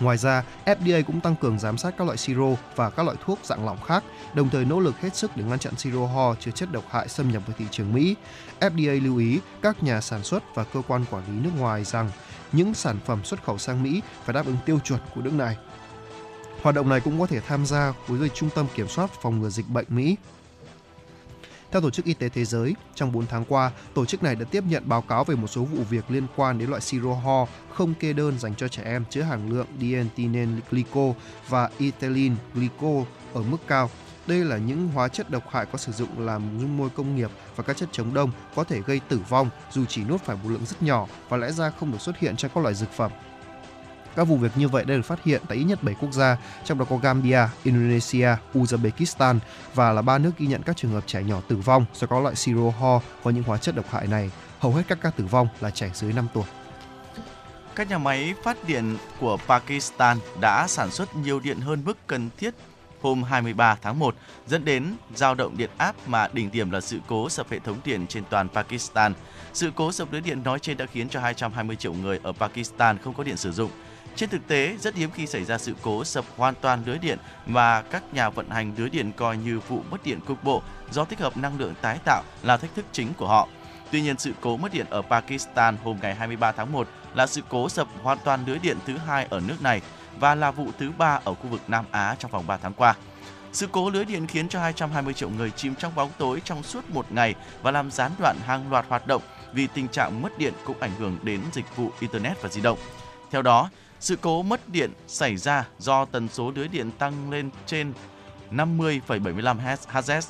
Ngoài ra, FDA cũng tăng cường giám sát các loại siro và các loại thuốc dạng lỏng khác, đồng thời nỗ lực hết sức để ngăn chặn siro ho chứa chất độc hại xâm nhập vào thị trường Mỹ. FDA lưu ý các nhà sản xuất và cơ quan quản lý nước ngoài rằng những sản phẩm xuất khẩu sang Mỹ phải đáp ứng tiêu chuẩn của nước này. Hoạt động này cũng có thể tham gia với Trung tâm Kiểm soát Phòng ngừa Dịch bệnh Mỹ theo Tổ chức Y tế Thế giới, trong 4 tháng qua, tổ chức này đã tiếp nhận báo cáo về một số vụ việc liên quan đến loại siro ho không kê đơn dành cho trẻ em chứa hàm lượng dienthinen glycol và ethylene glycol ở mức cao. Đây là những hóa chất độc hại có sử dụng làm dung môi công nghiệp và các chất chống đông có thể gây tử vong dù chỉ nuốt phải một lượng rất nhỏ và lẽ ra không được xuất hiện trong các loại dược phẩm. Các vụ việc như vậy đã được phát hiện tại ít nhất 7 quốc gia, trong đó có Gambia, Indonesia, Uzbekistan và là ba nước ghi nhận các trường hợp trẻ nhỏ tử vong do có loại siro ho có những hóa chất độc hại này. Hầu hết các ca tử vong là trẻ dưới 5 tuổi. Các nhà máy phát điện của Pakistan đã sản xuất nhiều điện hơn mức cần thiết hôm 23 tháng 1, dẫn đến dao động điện áp mà đỉnh điểm là sự cố sập hệ thống điện trên toàn Pakistan. Sự cố sập lưới điện nói trên đã khiến cho 220 triệu người ở Pakistan không có điện sử dụng. Trên thực tế, rất hiếm khi xảy ra sự cố sập hoàn toàn lưới điện và các nhà vận hành lưới điện coi như vụ mất điện cục bộ do tích hợp năng lượng tái tạo là thách thức chính của họ. Tuy nhiên, sự cố mất điện ở Pakistan hôm ngày 23 tháng 1 là sự cố sập hoàn toàn lưới điện thứ hai ở nước này và là vụ thứ ba ở khu vực Nam Á trong vòng 3 tháng qua. Sự cố lưới điện khiến cho 220 triệu người chìm trong bóng tối trong suốt một ngày và làm gián đoạn hàng loạt hoạt động vì tình trạng mất điện cũng ảnh hưởng đến dịch vụ Internet và di động. Theo đó, sự cố mất điện xảy ra do tần số lưới điện tăng lên trên 50,75 Hz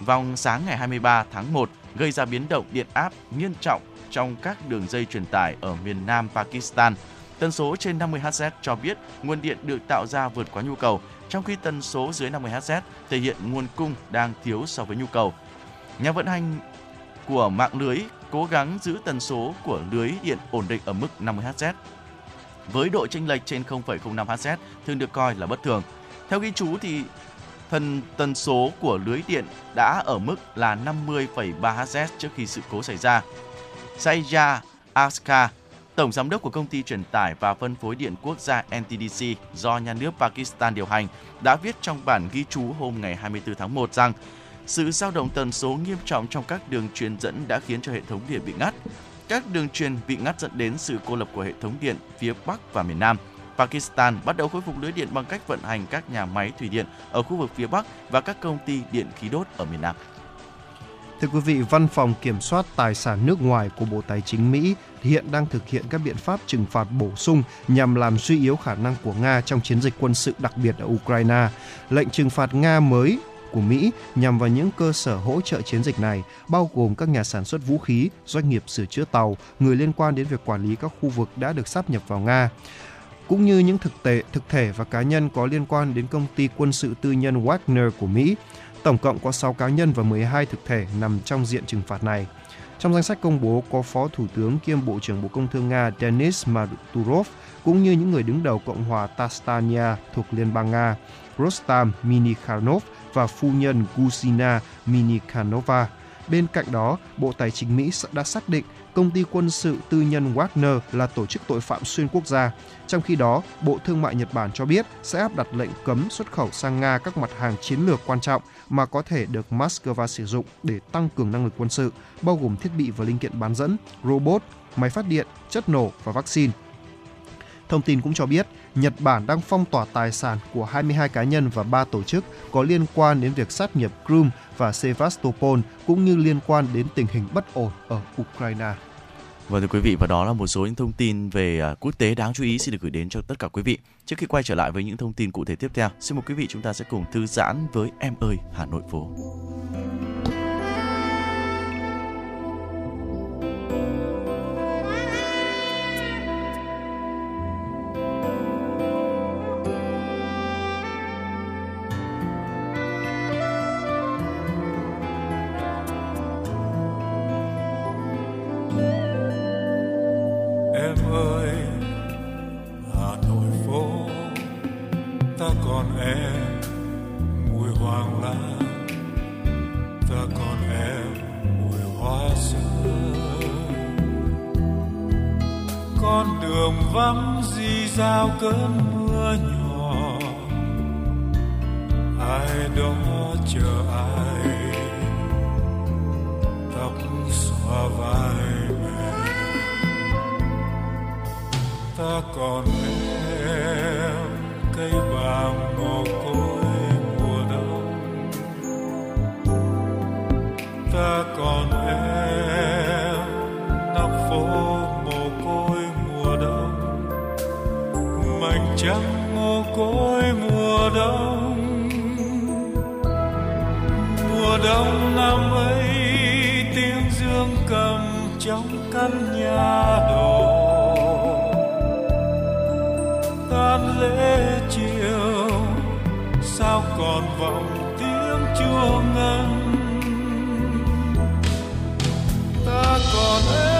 vào sáng ngày 23 tháng 1, gây ra biến động điện áp nghiêm trọng trong các đường dây truyền tải ở miền Nam Pakistan. Tần số trên 50 Hz cho biết nguồn điện được tạo ra vượt quá nhu cầu, trong khi tần số dưới 50 Hz thể hiện nguồn cung đang thiếu so với nhu cầu. Nhà vận hành của mạng lưới cố gắng giữ tần số của lưới điện ổn định ở mức 50 Hz. Với độ chênh lệch trên 0,05 Hz thường được coi là bất thường. Theo ghi chú thì thần tần số của lưới điện đã ở mức là 50,3 Hz trước khi sự cố xảy ra. Sayja Aska, Tổng giám đốc của công ty truyền tải và phân phối điện quốc gia NTDC do nhà nước Pakistan điều hành, đã viết trong bản ghi chú hôm ngày 24 tháng 1 rằng sự dao động tần số nghiêm trọng trong các đường truyền dẫn đã khiến cho hệ thống điện bị ngắt. Các đường truyền bị ngắt dẫn đến sự cô lập của hệ thống điện phía Bắc và miền Nam. Pakistan bắt đầu khôi phục lưới điện bằng cách vận hành các nhà máy thủy điện ở khu vực phía Bắc và các công ty điện khí đốt ở miền Nam. Thưa quý vị, Văn phòng Kiểm soát Tài sản nước ngoài của Bộ Tài chính Mỹ hiện đang thực hiện các biện pháp trừng phạt bổ sung nhằm làm suy yếu khả năng của Nga trong chiến dịch quân sự đặc biệt ở Ukraine. Lệnh trừng phạt Nga mới của Mỹ nhằm vào những cơ sở hỗ trợ chiến dịch này, bao gồm các nhà sản xuất vũ khí, doanh nghiệp sửa chữa tàu, người liên quan đến việc quản lý các khu vực đã được sáp nhập vào Nga cũng như những thực tế, thực thể và cá nhân có liên quan đến công ty quân sự tư nhân Wagner của Mỹ. Tổng cộng có 6 cá nhân và 12 thực thể nằm trong diện trừng phạt này. Trong danh sách công bố có Phó Thủ tướng kiêm Bộ trưởng Bộ Công Thương Nga Denis Maturov cũng như những người đứng đầu Cộng hòa Tastania thuộc Liên bang Nga, Rostam Minikhanov và phu nhân Gusina Minikhanova. Bên cạnh đó, Bộ Tài chính Mỹ đã xác định công ty quân sự tư nhân Wagner là tổ chức tội phạm xuyên quốc gia. Trong khi đó, Bộ Thương mại Nhật Bản cho biết sẽ áp đặt lệnh cấm xuất khẩu sang Nga các mặt hàng chiến lược quan trọng mà có thể được Moscow sử dụng để tăng cường năng lực quân sự, bao gồm thiết bị và linh kiện bán dẫn, robot, máy phát điện, chất nổ và vaccine. Thông tin cũng cho biết, Nhật Bản đang phong tỏa tài sản của 22 cá nhân và 3 tổ chức có liên quan đến việc sát nhập Crimea và Sevastopol cũng như liên quan đến tình hình bất ổn ở Ukraine. Vâng thưa quý vị và đó là một số những thông tin về à, quốc tế đáng chú ý xin được gửi đến cho tất cả quý vị. Trước khi quay trở lại với những thông tin cụ thể tiếp theo, xin mời quý vị chúng ta sẽ cùng thư giãn với Em ơi Hà Nội phố. Trắng côi mùa đông. Mùa đông năm ấy, tiếng dương cầm trong căn nhà đổ tan lễ chiều, sao còn vọng tiếng chuông ngân? Ta còn em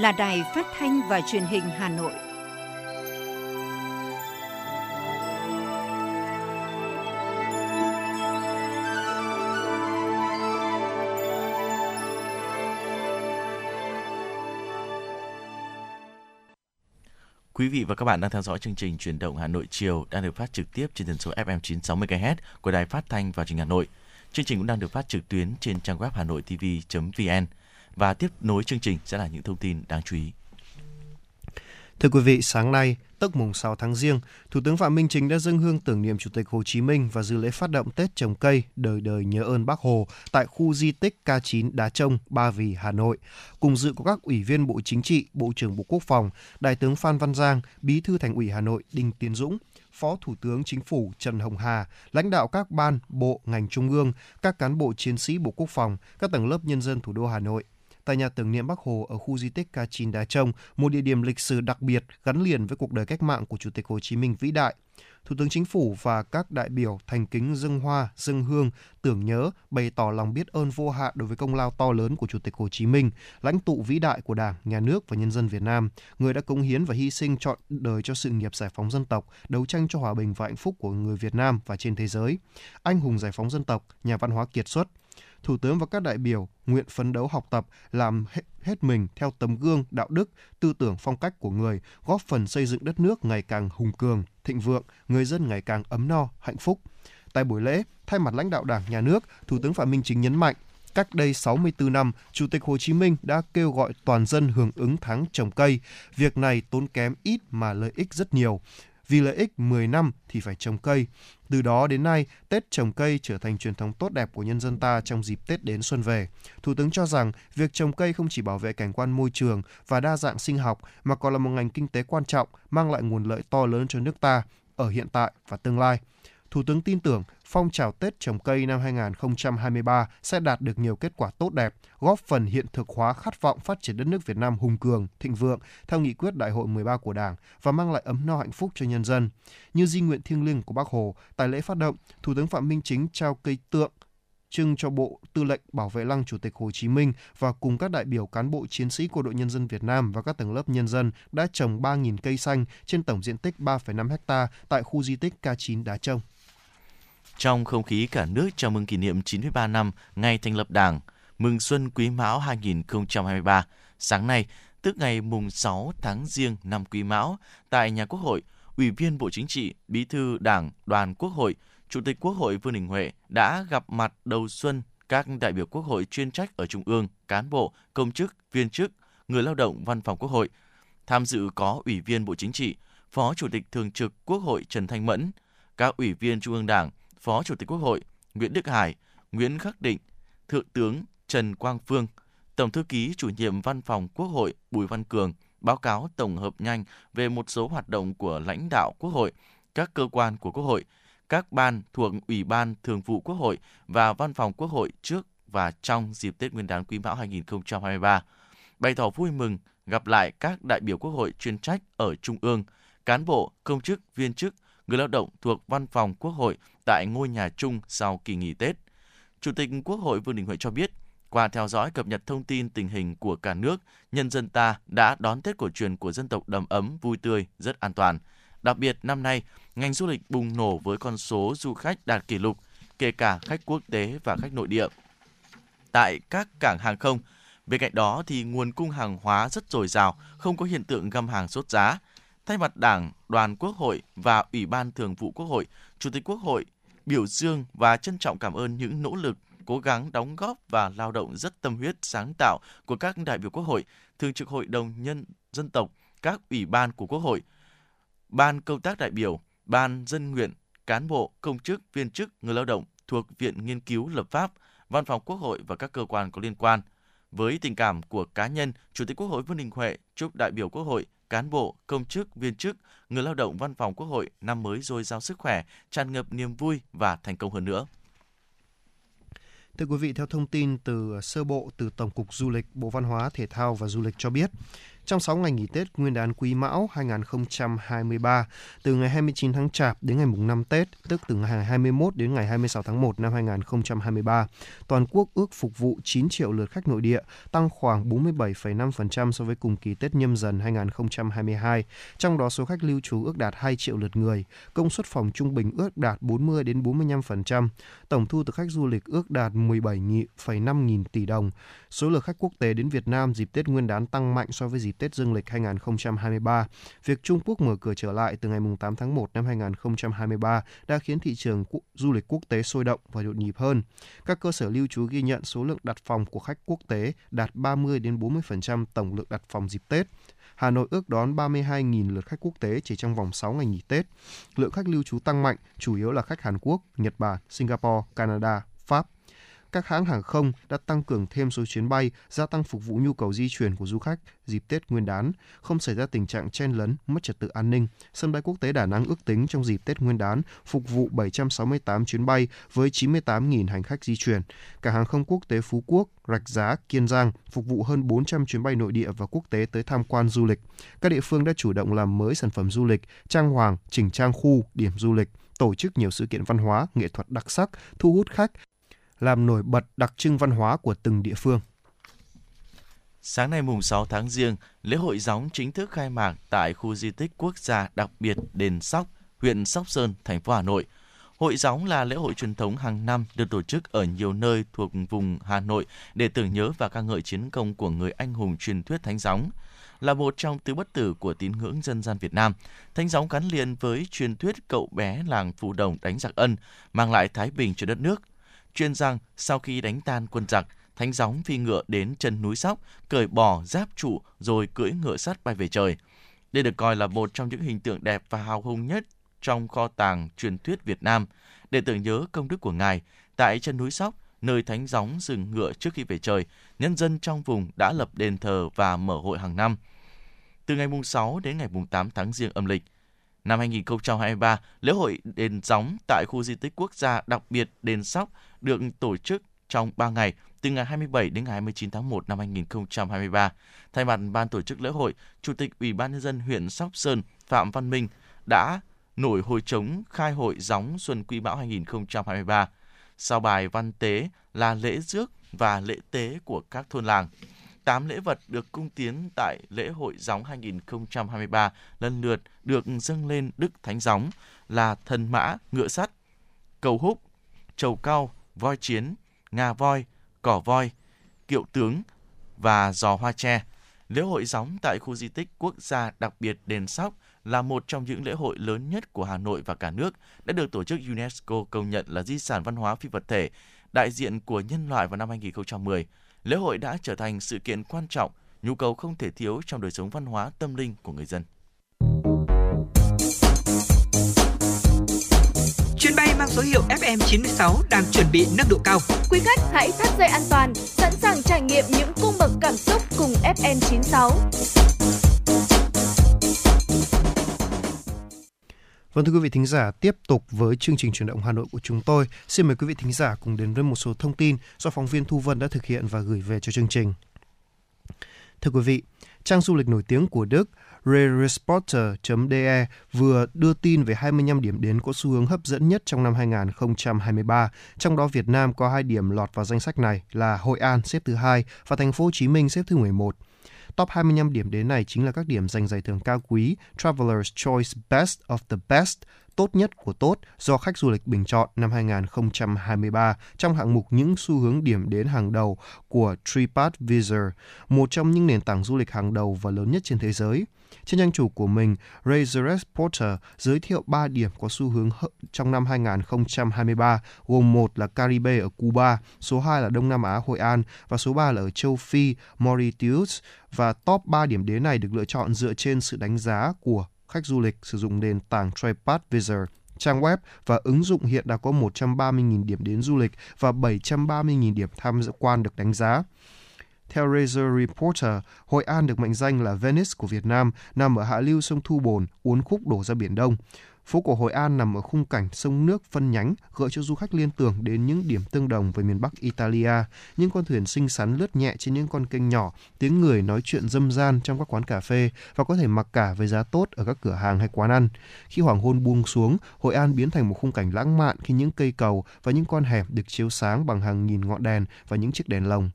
là đài phát thanh và truyền hình Hà Nội. Quý vị và các bạn đang theo dõi chương trình Truyền động Hà Nội chiều đang được phát trực tiếp trên tần số FM 960 MHz của Đài Phát thanh và Truyền hình Hà Nội. Chương trình cũng đang được phát trực tuyến trên trang web hanoitv.vn và tiếp nối chương trình sẽ là những thông tin đáng chú ý. Thưa quý vị, sáng nay, tức mùng 6 tháng Giêng, Thủ tướng Phạm Minh Chính đã dâng hương tưởng niệm Chủ tịch Hồ Chí Minh và dự lễ phát động Tết trồng cây đời đời nhớ ơn Bác Hồ tại khu di tích K9 Đá Trông, Ba Vì, Hà Nội. Cùng dự có các ủy viên Bộ Chính trị, Bộ trưởng Bộ Quốc phòng, Đại tướng Phan Văn Giang, Bí thư Thành ủy Hà Nội Đinh Tiến Dũng, Phó Thủ tướng Chính phủ Trần Hồng Hà, lãnh đạo các ban, bộ, ngành trung ương, các cán bộ chiến sĩ Bộ Quốc phòng, các tầng lớp nhân dân thủ đô Hà Nội tại nhà tưởng niệm Bắc Hồ ở khu di tích K9 Đá Trông, một địa điểm lịch sử đặc biệt gắn liền với cuộc đời cách mạng của Chủ tịch Hồ Chí Minh vĩ đại. Thủ tướng Chính phủ và các đại biểu thành kính dâng hoa, dâng hương, tưởng nhớ, bày tỏ lòng biết ơn vô hạn đối với công lao to lớn của Chủ tịch Hồ Chí Minh, lãnh tụ vĩ đại của Đảng, Nhà nước và nhân dân Việt Nam, người đã cống hiến và hy sinh trọn đời cho sự nghiệp giải phóng dân tộc, đấu tranh cho hòa bình và hạnh phúc của người Việt Nam và trên thế giới. Anh hùng giải phóng dân tộc, nhà văn hóa kiệt xuất, Thủ tướng và các đại biểu nguyện phấn đấu học tập, làm hết, mình theo tấm gương, đạo đức, tư tưởng phong cách của người, góp phần xây dựng đất nước ngày càng hùng cường, thịnh vượng, người dân ngày càng ấm no, hạnh phúc. Tại buổi lễ, thay mặt lãnh đạo Đảng, Nhà nước, Thủ tướng Phạm Minh Chính nhấn mạnh, cách đây 64 năm, Chủ tịch Hồ Chí Minh đã kêu gọi toàn dân hưởng ứng tháng trồng cây. Việc này tốn kém ít mà lợi ích rất nhiều. Vì lợi ích 10 năm thì phải trồng cây. Từ đó đến nay, Tết trồng cây trở thành truyền thống tốt đẹp của nhân dân ta trong dịp Tết đến xuân về. Thủ tướng cho rằng việc trồng cây không chỉ bảo vệ cảnh quan môi trường và đa dạng sinh học mà còn là một ngành kinh tế quan trọng, mang lại nguồn lợi to lớn cho nước ta ở hiện tại và tương lai. Thủ tướng tin tưởng phong trào Tết trồng cây năm 2023 sẽ đạt được nhiều kết quả tốt đẹp, góp phần hiện thực hóa khát vọng phát triển đất nước Việt Nam hùng cường, thịnh vượng theo nghị quyết Đại hội 13 của Đảng và mang lại ấm no hạnh phúc cho nhân dân. Như di nguyện thiêng liêng của Bác Hồ, tại lễ phát động, Thủ tướng Phạm Minh Chính trao cây tượng trưng cho Bộ Tư lệnh Bảo vệ Lăng Chủ tịch Hồ Chí Minh và cùng các đại biểu cán bộ chiến sĩ của đội Nhân dân Việt Nam và các tầng lớp nhân dân đã trồng 3.000 cây xanh trên tổng diện tích 3,5 ha tại khu di tích K9 Đá Trông. Trong không khí cả nước chào mừng kỷ niệm 93 năm ngày thành lập Đảng, mừng Xuân Quý Mão 2023, sáng nay, tức ngày mùng 6 tháng Giêng năm Quý Mão, tại nhà Quốc hội, Ủy viên Bộ Chính trị, Bí thư Đảng, Đoàn Quốc hội, Chủ tịch Quốc hội Vương Đình Huệ đã gặp mặt đầu xuân các đại biểu Quốc hội chuyên trách ở Trung ương, cán bộ, công chức, viên chức, người lao động văn phòng Quốc hội. Tham dự có Ủy viên Bộ Chính trị, Phó Chủ tịch Thường trực Quốc hội Trần Thanh Mẫn, các Ủy viên Trung ương Đảng, Phó Chủ tịch Quốc hội Nguyễn Đức Hải, Nguyễn Khắc Định, Thượng tướng Trần Quang Phương, Tổng thư ký chủ nhiệm Văn phòng Quốc hội Bùi Văn Cường báo cáo tổng hợp nhanh về một số hoạt động của lãnh đạo Quốc hội, các cơ quan của Quốc hội, các ban thuộc Ủy ban Thường vụ Quốc hội và Văn phòng Quốc hội trước và trong dịp Tết Nguyên đán Quý Mão 2023. Bày tỏ vui mừng gặp lại các đại biểu Quốc hội chuyên trách ở Trung ương, cán bộ, công chức, viên chức, người lao động thuộc Văn phòng Quốc hội tại ngôi nhà chung sau kỳ nghỉ Tết. Chủ tịch Quốc hội Vương Đình Huệ cho biết, qua theo dõi cập nhật thông tin tình hình của cả nước, nhân dân ta đã đón Tết cổ truyền của dân tộc đầm ấm, vui tươi, rất an toàn. Đặc biệt năm nay, ngành du lịch bùng nổ với con số du khách đạt kỷ lục, kể cả khách quốc tế và khách nội địa. Tại các cảng hàng không, bên cạnh đó thì nguồn cung hàng hóa rất dồi dào, không có hiện tượng găm hàng sốt giá. Thay mặt Đảng, Đoàn Quốc hội và Ủy ban Thường vụ Quốc hội, Chủ tịch Quốc hội biểu dương và trân trọng cảm ơn những nỗ lực cố gắng đóng góp và lao động rất tâm huyết sáng tạo của các đại biểu Quốc hội, Thường trực Hội đồng Nhân dân tộc, các ủy ban của Quốc hội, Ban công tác đại biểu, Ban dân nguyện, cán bộ, công chức, viên chức, người lao động thuộc Viện Nghiên cứu Lập pháp, Văn phòng Quốc hội và các cơ quan có liên quan. Với tình cảm của cá nhân, Chủ tịch Quốc hội Vương Đình Huệ chúc đại biểu Quốc hội, cán bộ, công chức, viên chức, người lao động văn phòng Quốc hội năm mới dồi dào sức khỏe, tràn ngập niềm vui và thành công hơn nữa. Thưa quý vị, theo thông tin từ sơ bộ từ Tổng cục Du lịch, Bộ Văn hóa, Thể thao và Du lịch cho biết, trong 6 ngày nghỉ Tết Nguyên đán Quý Mão 2023, từ ngày 29 tháng Chạp đến ngày mùng 5 Tết, tức từ ngày 21 đến ngày 26 tháng 1 năm 2023, toàn quốc ước phục vụ 9 triệu lượt khách nội địa, tăng khoảng 47,5% so với cùng kỳ Tết nhâm dần 2022. Trong đó số khách lưu trú ước đạt 2 triệu lượt người, công suất phòng trung bình ước đạt 40 đến 45%, tổng thu từ khách du lịch ước đạt 17,5 nghìn tỷ đồng. Số lượt khách quốc tế đến Việt Nam dịp Tết Nguyên đán tăng mạnh so với dịp Tết Dương lịch 2023. Việc Trung Quốc mở cửa trở lại từ ngày 8 tháng 1 năm 2023 đã khiến thị trường du lịch quốc tế sôi động và nhộn nhịp hơn. Các cơ sở lưu trú ghi nhận số lượng đặt phòng của khách quốc tế đạt 30 đến 40% tổng lượng đặt phòng dịp Tết. Hà Nội ước đón 32.000 lượt khách quốc tế chỉ trong vòng 6 ngày nghỉ Tết. Lượng khách lưu trú tăng mạnh, chủ yếu là khách Hàn Quốc, Nhật Bản, Singapore, Canada, Pháp các hãng hàng không đã tăng cường thêm số chuyến bay, gia tăng phục vụ nhu cầu di chuyển của du khách dịp Tết Nguyên đán, không xảy ra tình trạng chen lấn, mất trật tự an ninh. Sân bay quốc tế Đà Nẵng ước tính trong dịp Tết Nguyên đán phục vụ 768 chuyến bay với 98.000 hành khách di chuyển. Cả hàng không quốc tế Phú Quốc, Rạch Giá, Kiên Giang phục vụ hơn 400 chuyến bay nội địa và quốc tế tới tham quan du lịch. Các địa phương đã chủ động làm mới sản phẩm du lịch, trang hoàng, chỉnh trang khu, điểm du lịch, tổ chức nhiều sự kiện văn hóa, nghệ thuật đặc sắc, thu hút khách, làm nổi bật đặc trưng văn hóa của từng địa phương. Sáng nay mùng 6 tháng Giêng, lễ hội gióng chính thức khai mạc tại khu di tích quốc gia đặc biệt Đền Sóc, huyện Sóc Sơn, thành phố Hà Nội. Hội gióng là lễ hội truyền thống hàng năm được tổ chức ở nhiều nơi thuộc vùng Hà Nội để tưởng nhớ và ca ngợi chiến công của người anh hùng truyền thuyết Thánh Gióng. Là một trong tứ bất tử của tín ngưỡng dân gian Việt Nam, Thánh Gióng gắn liền với truyền thuyết cậu bé làng Phù Đồng đánh giặc ân, mang lại thái bình cho đất nước, chuyên rằng sau khi đánh tan quân giặc, Thánh Gióng phi ngựa đến chân núi Sóc, cởi bỏ giáp trụ rồi cưỡi ngựa sắt bay về trời. Đây được coi là một trong những hình tượng đẹp và hào hùng nhất trong kho tàng truyền thuyết Việt Nam. Để tưởng nhớ công đức của Ngài, tại chân núi Sóc, nơi Thánh Gióng dừng ngựa trước khi về trời, nhân dân trong vùng đã lập đền thờ và mở hội hàng năm. Từ ngày mùng 6 đến ngày mùng 8 tháng riêng âm lịch, Năm 2023, lễ hội đền gióng tại khu di tích quốc gia đặc biệt đền Sóc được tổ chức trong 3 ngày, từ ngày 27 đến ngày 29 tháng 1 năm 2023. Thay mặt ban tổ chức lễ hội, Chủ tịch Ủy ban nhân dân huyện Sóc Sơn Phạm Văn Minh đã nổi hồi chống khai hội gióng Xuân Quý Mão 2023. Sau bài văn tế là lễ rước và lễ tế của các thôn làng. 8 lễ vật được cung tiến tại lễ hội gióng 2023 lần lượt được dâng lên Đức Thánh Gióng là thần mã, ngựa sắt, cầu húc, trầu cao, voi chiến, ngà voi, cỏ voi, kiệu tướng và giò hoa tre. Lễ hội gióng tại khu di tích quốc gia đặc biệt Đền Sóc là một trong những lễ hội lớn nhất của Hà Nội và cả nước, đã được tổ chức UNESCO công nhận là di sản văn hóa phi vật thể, đại diện của nhân loại vào năm 2010. Lễ hội đã trở thành sự kiện quan trọng, nhu cầu không thể thiếu trong đời sống văn hóa tâm linh của người dân. Chuyến bay mang số hiệu FM96 đang chuẩn bị nâng độ cao. Quý khách hãy thắt dây an toàn, sẵn sàng trải nghiệm những cung bậc cảm xúc cùng FN96. Vâng thưa quý vị thính giả, tiếp tục với chương trình chuyển động Hà Nội của chúng tôi. Xin mời quý vị thính giả cùng đến với một số thông tin do phóng viên Thu Vân đã thực hiện và gửi về cho chương trình. Thưa quý vị, trang du lịch nổi tiếng của Đức Reiseporter.de vừa đưa tin về 25 điểm đến có xu hướng hấp dẫn nhất trong năm 2023. Trong đó Việt Nam có hai điểm lọt vào danh sách này là Hội An xếp thứ hai và Thành phố Hồ Chí Minh xếp thứ 11. Top 25 điểm đến này chính là các điểm giành giải thưởng cao quý Traveler's Choice Best of the Best, tốt nhất của tốt do khách du lịch bình chọn năm 2023 trong hạng mục những xu hướng điểm đến hàng đầu của TripAdvisor, một trong những nền tảng du lịch hàng đầu và lớn nhất trên thế giới. Trên trang chủ của mình, Razor Porter giới thiệu 3 điểm có xu hướng trong năm 2023, gồm một là Caribe ở Cuba, số 2 là Đông Nam Á Hội An và số 3 là ở châu Phi Mauritius và top 3 điểm đến này được lựa chọn dựa trên sự đánh giá của khách du lịch sử dụng nền tảng TripAdvisor trang web và ứng dụng hiện đã có 130.000 điểm đến du lịch và 730.000 điểm tham quan được đánh giá. Theo Razor Reporter, Hội An được mệnh danh là Venice của Việt Nam, nằm ở hạ lưu sông Thu Bồn, uốn khúc đổ ra Biển Đông. Phố cổ Hội An nằm ở khung cảnh sông nước phân nhánh, gợi cho du khách liên tưởng đến những điểm tương đồng với miền Bắc Italia. Những con thuyền xinh xắn lướt nhẹ trên những con kênh nhỏ, tiếng người nói chuyện dâm gian trong các quán cà phê và có thể mặc cả với giá tốt ở các cửa hàng hay quán ăn. Khi hoàng hôn buông xuống, Hội An biến thành một khung cảnh lãng mạn khi những cây cầu và những con hẻm được chiếu sáng bằng hàng nghìn ngọn đèn và những chiếc đèn lồng.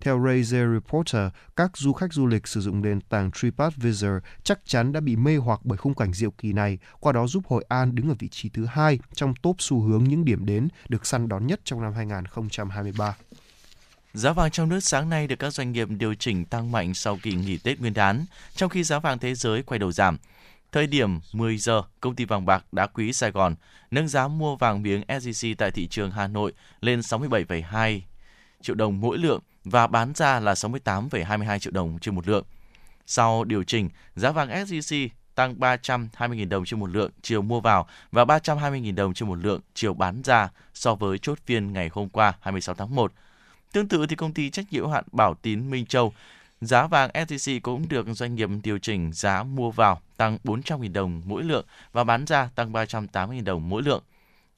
Theo Razer Reporter, các du khách du lịch sử dụng nền tảng TripAdvisor chắc chắn đã bị mê hoặc bởi khung cảnh diệu kỳ này, qua đó giúp Hội An đứng ở vị trí thứ hai trong top xu hướng những điểm đến được săn đón nhất trong năm 2023. Giá vàng trong nước sáng nay được các doanh nghiệp điều chỉnh tăng mạnh sau kỳ nghỉ Tết Nguyên đán, trong khi giá vàng thế giới quay đầu giảm. Thời điểm 10 giờ, công ty vàng bạc đá quý Sài Gòn nâng giá mua vàng miếng SJC tại thị trường Hà Nội lên 67,2 triệu đồng mỗi lượng và bán ra là 68,22 triệu đồng trên một lượng. Sau điều chỉnh, giá vàng SJC tăng 320.000 đồng trên một lượng chiều mua vào và 320.000 đồng trên một lượng chiều bán ra so với chốt phiên ngày hôm qua 26 tháng 1. Tương tự thì công ty trách nhiệm hạn Bảo Tín Minh Châu Giá vàng SJC cũng được doanh nghiệp điều chỉnh giá mua vào tăng 400.000 đồng mỗi lượng và bán ra tăng 380.000 đồng mỗi lượng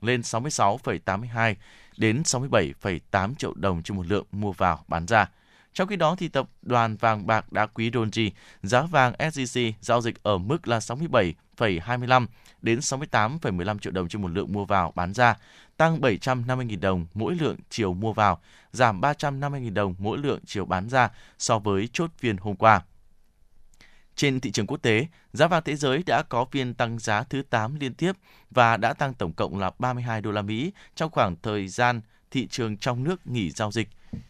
lên 66,82 đến 67,8 triệu đồng trên một lượng mua vào bán ra. Trong khi đó thì tập đoàn vàng bạc đá quý Doji, giá vàng SJC giao dịch ở mức là 67,25 đến 68,15 triệu đồng trên một lượng mua vào bán ra, tăng 750.000 đồng mỗi lượng chiều mua vào, giảm 350.000 đồng mỗi lượng chiều bán ra so với chốt phiên hôm qua. Trên thị trường quốc tế, giá vàng thế giới đã có phiên tăng giá thứ 8 liên tiếp và đã tăng tổng cộng là 32 đô la Mỹ trong khoảng thời gian thị trường trong nước nghỉ giao dịch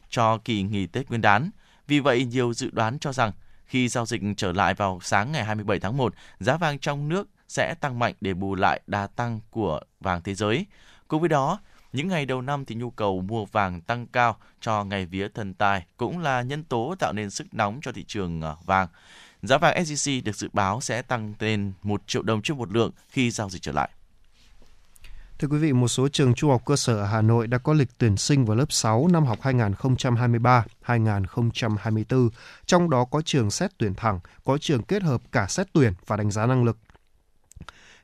cho kỳ nghỉ Tết Nguyên đán. Vì vậy, nhiều dự đoán cho rằng khi giao dịch trở lại vào sáng ngày 27 tháng 1, giá vàng trong nước sẽ tăng mạnh để bù lại đà tăng của vàng thế giới. Cùng với đó, những ngày đầu năm thì nhu cầu mua vàng tăng cao cho ngày vía thần tài cũng là nhân tố tạo nên sức nóng cho thị trường à, vàng. Giá vàng SJC được dự báo sẽ tăng lên 1 triệu đồng trên một lượng khi giao dịch trở lại. Thưa quý vị, một số trường trung học cơ sở ở Hà Nội đã có lịch tuyển sinh vào lớp 6 năm học 2023-2024. Trong đó có trường xét tuyển thẳng, có trường kết hợp cả xét tuyển và đánh giá năng lực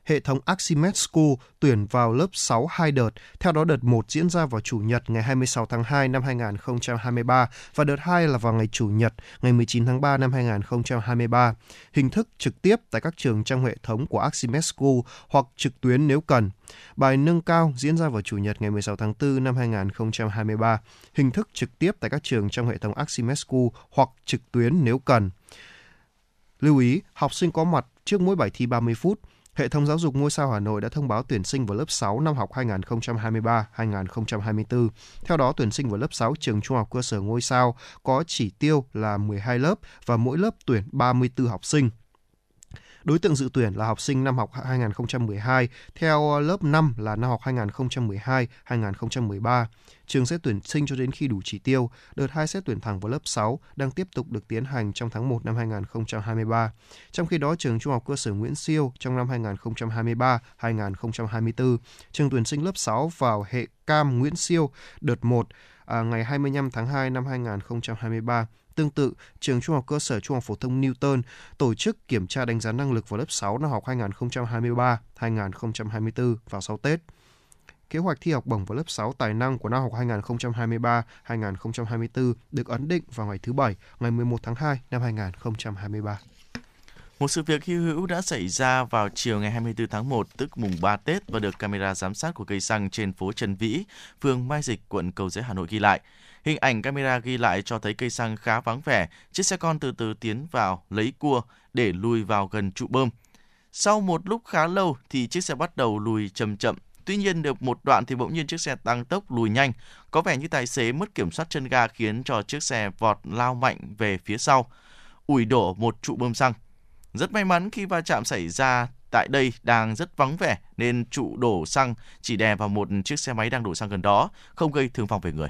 hệ thống Aximed School tuyển vào lớp 6 hai đợt. Theo đó đợt 1 diễn ra vào Chủ nhật ngày 26 tháng 2 năm 2023 và đợt 2 là vào ngày Chủ nhật ngày 19 tháng 3 năm 2023. Hình thức trực tiếp tại các trường trong hệ thống của Aximed School hoặc trực tuyến nếu cần. Bài nâng cao diễn ra vào Chủ nhật ngày 16 tháng 4 năm 2023. Hình thức trực tiếp tại các trường trong hệ thống Aximed School hoặc trực tuyến nếu cần. Lưu ý, học sinh có mặt trước mỗi bài thi 30 phút. Hệ thống giáo dục ngôi sao Hà Nội đã thông báo tuyển sinh vào lớp 6 năm học 2023-2024. Theo đó, tuyển sinh vào lớp 6 trường trung học cơ sở ngôi sao có chỉ tiêu là 12 lớp và mỗi lớp tuyển 34 học sinh. Đối tượng dự tuyển là học sinh năm học 2012 theo ờ, lớp 5 là năm học 2012-2013. Trường sẽ tuyển sinh cho đến khi đủ chỉ tiêu. Đợt 2 xét tuyển thẳng vào lớp 6 đang tiếp tục được tiến hành trong tháng 1 năm 2023. Trong khi đó, trường Trung học cơ sở Nguyễn Siêu trong năm 2023-2024, trường tuyển sinh lớp 6 vào hệ cam Nguyễn Siêu đợt 1 à, ngày 25 tháng 2 năm 2023. Tương tự, trường Trung học cơ sở Trung học phổ thông Newton tổ chức kiểm tra đánh giá năng lực vào lớp 6 năm học 2023-2024 vào sau Tết. Kế hoạch thi học bổng vào lớp 6 tài năng của năm học 2023-2024 được ấn định vào ngày thứ Bảy, ngày 11 tháng 2 năm 2023. Một sự việc hy hữu đã xảy ra vào chiều ngày 24 tháng 1, tức mùng 3 Tết và được camera giám sát của cây xăng trên phố Trần Vĩ, phường Mai Dịch, quận Cầu Giấy, Hà Nội ghi lại. Hình ảnh camera ghi lại cho thấy cây xăng khá vắng vẻ, chiếc xe con từ từ tiến vào lấy cua để lùi vào gần trụ bơm. Sau một lúc khá lâu thì chiếc xe bắt đầu lùi chậm chậm. Tuy nhiên được một đoạn thì bỗng nhiên chiếc xe tăng tốc lùi nhanh. Có vẻ như tài xế mất kiểm soát chân ga khiến cho chiếc xe vọt lao mạnh về phía sau, ủi đổ một trụ bơm xăng. Rất may mắn khi va chạm xảy ra tại đây đang rất vắng vẻ nên trụ đổ xăng chỉ đè vào một chiếc xe máy đang đổ xăng gần đó, không gây thương vong về người.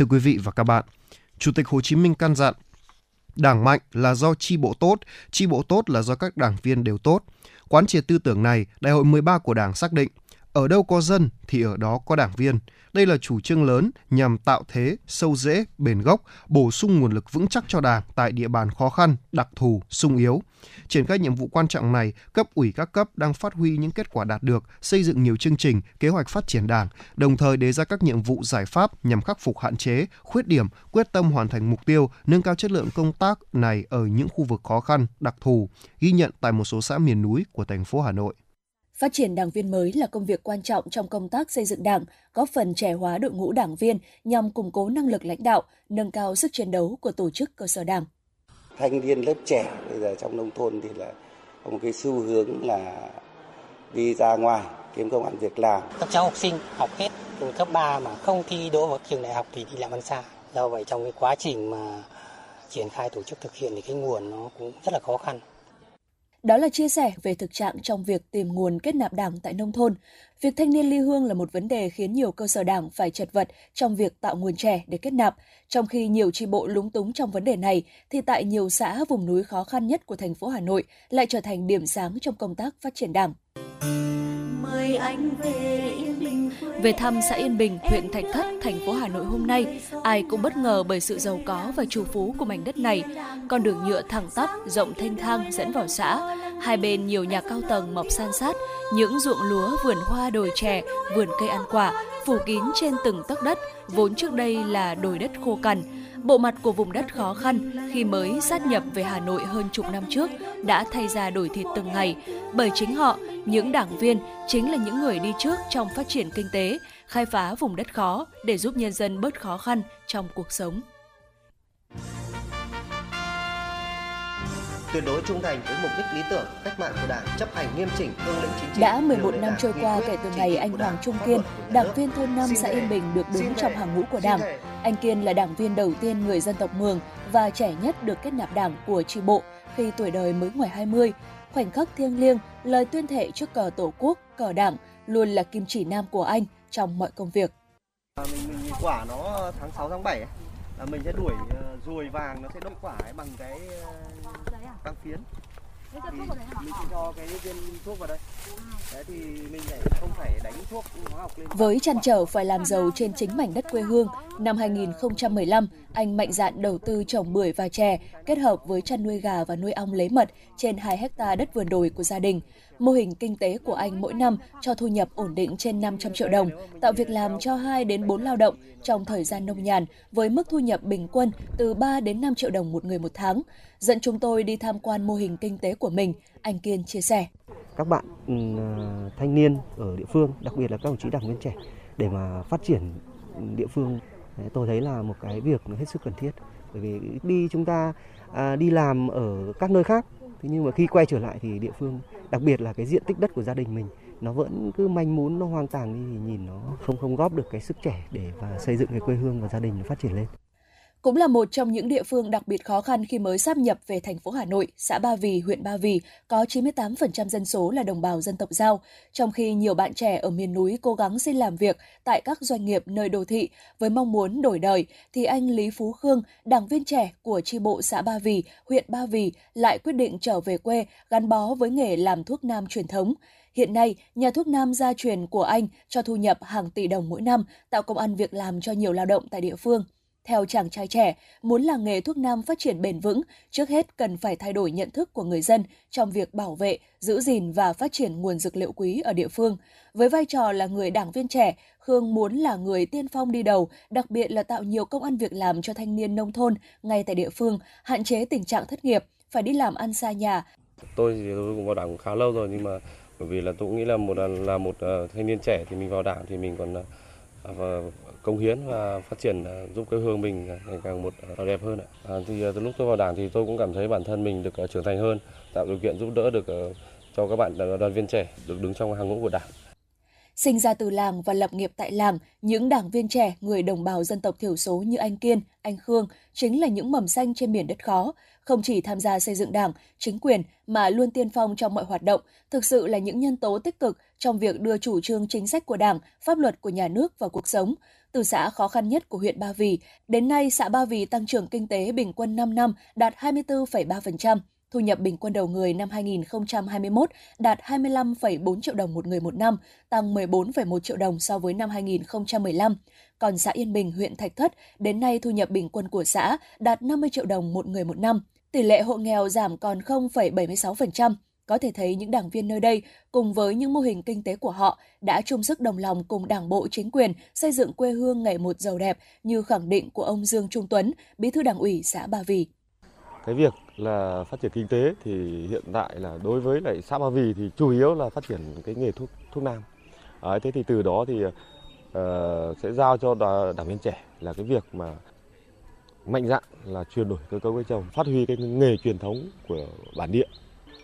Thưa quý vị và các bạn, Chủ tịch Hồ Chí Minh căn dặn Đảng mạnh là do chi bộ tốt, chi bộ tốt là do các đảng viên đều tốt. Quán triệt tư tưởng này, Đại hội 13 của Đảng xác định, ở đâu có dân thì ở đó có đảng viên. Đây là chủ trương lớn nhằm tạo thế, sâu rễ, bền gốc, bổ sung nguồn lực vững chắc cho Đảng tại địa bàn khó khăn, đặc thù, sung yếu. Triển khai nhiệm vụ quan trọng này, cấp ủy các cấp đang phát huy những kết quả đạt được, xây dựng nhiều chương trình, kế hoạch phát triển Đảng, đồng thời đề ra các nhiệm vụ giải pháp nhằm khắc phục hạn chế, khuyết điểm, quyết tâm hoàn thành mục tiêu, nâng cao chất lượng công tác này ở những khu vực khó khăn, đặc thù, ghi nhận tại một số xã miền núi của thành phố Hà Nội. Phát triển đảng viên mới là công việc quan trọng trong công tác xây dựng đảng, góp phần trẻ hóa đội ngũ đảng viên nhằm củng cố năng lực lãnh đạo, nâng cao sức chiến đấu của tổ chức cơ sở đảng. Thanh niên lớp trẻ bây giờ trong nông thôn thì là có một cái xu hướng là đi ra ngoài, kiếm công ăn việc làm. Các cháu học sinh học hết từ cấp 3 mà không thi đỗ vào trường đại học thì đi làm ăn xa. Do vậy trong cái quá trình mà triển khai tổ chức thực hiện thì cái nguồn nó cũng rất là khó khăn. Đó là chia sẻ về thực trạng trong việc tìm nguồn kết nạp đảng tại nông thôn. Việc thanh niên ly hương là một vấn đề khiến nhiều cơ sở đảng phải chật vật trong việc tạo nguồn trẻ để kết nạp. Trong khi nhiều tri bộ lúng túng trong vấn đề này, thì tại nhiều xã vùng núi khó khăn nhất của thành phố Hà Nội lại trở thành điểm sáng trong công tác phát triển đảng mời anh về yên bình Về thăm xã Yên Bình, huyện Thạch Thất, thành phố Hà Nội hôm nay, ai cũng bất ngờ bởi sự giàu có và trù phú của mảnh đất này. Con đường nhựa thẳng tắp, rộng thênh thang dẫn vào xã. Hai bên nhiều nhà cao tầng mọc san sát, những ruộng lúa, vườn hoa, đồi chè, vườn cây ăn quả, phủ kín trên từng tấc đất, vốn trước đây là đồi đất khô cằn. Bộ mặt của vùng đất khó khăn khi mới sát nhập về Hà Nội hơn chục năm trước đã thay ra đổi thịt từng ngày, bởi chính họ, những đảng viên, chính là những người đi trước trong phát triển kinh tế, khai phá vùng đất khó để giúp nhân dân bớt khó khăn trong cuộc sống. Tuyệt đối trung thành với mục đích lý tưởng cách mạng của Đảng, chấp hành nghiêm chỉnh cương lĩnh chính trị. Đã 11 điều lệ năm trôi qua kể từ ngày anh Hoàng Trung Kiên, đảng viên thôn 5 Xin xã Yên Bình được đứng trong hàng ngũ của Đảng. Anh Kiên là đảng viên đầu tiên người dân tộc Mường và trẻ nhất được kết nạp đảng của tri bộ khi tuổi đời mới ngoài 20. Khoảnh khắc thiêng liêng, lời tuyên thệ trước cờ Tổ quốc, cờ Đảng luôn là kim chỉ nam của anh trong mọi công việc. mình mình quả nó tháng 6 tháng 7 ấy, là mình sẽ đuổi ờ, ruồi vàng nó sẽ đốt quả ấy bằng cái băng phiến. Thì mình sẽ cho cái viên thuốc vào đây. Đấy thì mình lại không phải đánh thuốc hóa học lên. Với chăn trở phải làm giàu trên chính mảnh đất quê hương, năm 2015, anh mạnh dạn đầu tư trồng bưởi và chè, kết hợp với chăn nuôi gà và nuôi ong lấy mật trên 2 hecta đất vườn đồi của gia đình. Mô hình kinh tế của anh mỗi năm cho thu nhập ổn định trên 500 triệu đồng, tạo việc làm cho 2 đến 4 lao động trong thời gian nông nhàn với mức thu nhập bình quân từ 3 đến 5 triệu đồng một người một tháng. Dẫn chúng tôi đi tham quan mô hình kinh tế của mình, anh Kiên chia sẻ. Các bạn ừ, à, thanh niên ở địa phương, đặc biệt là các đồng chí đảng viên trẻ để mà phát triển địa phương tôi thấy là một cái việc nó hết sức cần thiết. Bởi vì đi chúng ta à, đi làm ở các nơi khác thế nhưng mà khi quay trở lại thì địa phương đặc biệt là cái diện tích đất của gia đình mình nó vẫn cứ manh mún nó hoang tàn đi thì nhìn nó không không góp được cái sức trẻ để và xây dựng cái quê hương và gia đình nó phát triển lên cũng là một trong những địa phương đặc biệt khó khăn khi mới sáp nhập về thành phố Hà Nội, xã Ba Vì, huyện Ba Vì có 98% dân số là đồng bào dân tộc Giao, trong khi nhiều bạn trẻ ở miền núi cố gắng xin làm việc tại các doanh nghiệp nơi đô thị với mong muốn đổi đời, thì anh Lý Phú Khương, đảng viên trẻ của tri bộ xã Ba Vì, huyện Ba Vì lại quyết định trở về quê gắn bó với nghề làm thuốc nam truyền thống. Hiện nay, nhà thuốc nam gia truyền của anh cho thu nhập hàng tỷ đồng mỗi năm, tạo công ăn việc làm cho nhiều lao động tại địa phương. Theo chàng trai trẻ, muốn làng nghề thuốc nam phát triển bền vững, trước hết cần phải thay đổi nhận thức của người dân trong việc bảo vệ, giữ gìn và phát triển nguồn dược liệu quý ở địa phương. Với vai trò là người đảng viên trẻ, Khương muốn là người tiên phong đi đầu, đặc biệt là tạo nhiều công ăn việc làm cho thanh niên nông thôn ngay tại địa phương, hạn chế tình trạng thất nghiệp, phải đi làm ăn xa nhà. Tôi thì tôi cũng vào đảng khá lâu rồi nhưng mà bởi vì là tôi cũng nghĩ là một là một ờ, thanh niên trẻ thì mình vào đảng thì mình còn ờ, à, công hiến và phát triển à, giúp quê hương mình à, ngày càng một à, đẹp hơn. À, thì từ lúc tôi vào đảng thì tôi cũng cảm thấy bản thân mình được trưởng thành hơn, tạo điều kiện giúp đỡ được cho các bạn đoàn viên trẻ được đứng trong hàng ngũ của đảng. Sinh ra từ làng và lập nghiệp tại làng, những đảng viên trẻ, người đồng bào dân tộc thiểu số như anh Kiên, anh Khương chính là những mầm xanh trên miền đất khó, không chỉ tham gia xây dựng đảng, chính quyền mà luôn tiên phong trong mọi hoạt động, thực sự là những nhân tố tích cực trong việc đưa chủ trương chính sách của Đảng, pháp luật của nhà nước vào cuộc sống. Từ xã khó khăn nhất của huyện Ba Vì, đến nay xã Ba Vì tăng trưởng kinh tế bình quân 5 năm đạt 24,3%, thu nhập bình quân đầu người năm 2021 đạt 25,4 triệu đồng một người một năm, tăng 14,1 triệu đồng so với năm 2015. Còn xã Yên Bình, huyện Thạch Thất, đến nay thu nhập bình quân của xã đạt 50 triệu đồng một người một năm. Tỷ lệ hộ nghèo giảm còn 0,76%. Có thể thấy những đảng viên nơi đây cùng với những mô hình kinh tế của họ đã chung sức đồng lòng cùng đảng bộ chính quyền xây dựng quê hương ngày một giàu đẹp như khẳng định của ông Dương Trung Tuấn, bí thư đảng ủy xã Ba Vì. Cái việc là phát triển kinh tế thì hiện tại là đối với lại xã Ba Vì thì chủ yếu là phát triển cái nghề thuốc thuốc nam. À, thế thì từ đó thì uh, sẽ giao cho đảng viên trẻ là cái việc mà mạnh dạn là chuyển đổi cơ cấu cây trồng, phát huy cái nghề truyền thống của bản địa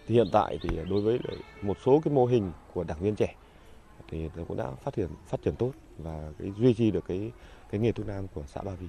thì hiện tại thì đối với một số cái mô hình của đảng viên trẻ thì cũng đã phát triển phát triển tốt và cái duy trì được cái cái nghề thuốc nam của xã Ba Vì.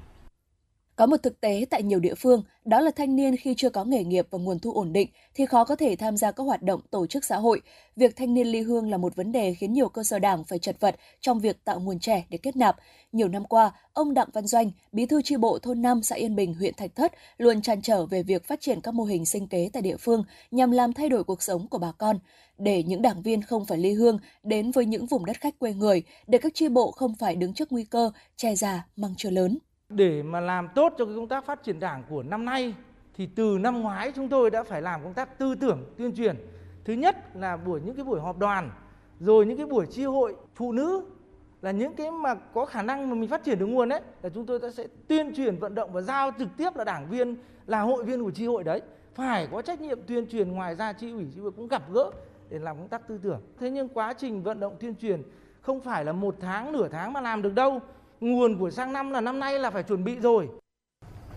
Có một thực tế tại nhiều địa phương, đó là thanh niên khi chưa có nghề nghiệp và nguồn thu ổn định thì khó có thể tham gia các hoạt động tổ chức xã hội. Việc thanh niên ly hương là một vấn đề khiến nhiều cơ sở đảng phải chật vật trong việc tạo nguồn trẻ để kết nạp. Nhiều năm qua, ông Đặng Văn Doanh, bí thư tri bộ thôn 5 xã Yên Bình, huyện Thạch Thất luôn trăn trở về việc phát triển các mô hình sinh kế tại địa phương nhằm làm thay đổi cuộc sống của bà con để những đảng viên không phải ly hương đến với những vùng đất khách quê người, để các tri bộ không phải đứng trước nguy cơ che già măng chưa lớn. Để mà làm tốt cho cái công tác phát triển đảng của năm nay thì từ năm ngoái chúng tôi đã phải làm công tác tư tưởng tuyên truyền. Thứ nhất là buổi những cái buổi họp đoàn, rồi những cái buổi chi hội phụ nữ là những cái mà có khả năng mà mình phát triển được nguồn đấy là chúng tôi sẽ tuyên truyền vận động và giao trực tiếp là đảng viên là hội viên của chi hội đấy. Phải có trách nhiệm tuyên truyền ngoài ra chi ủy chi hội cũng gặp gỡ để làm công tác tư tưởng. Thế nhưng quá trình vận động tuyên truyền không phải là một tháng nửa tháng mà làm được đâu nguồn của sang năm là năm nay là phải chuẩn bị rồi.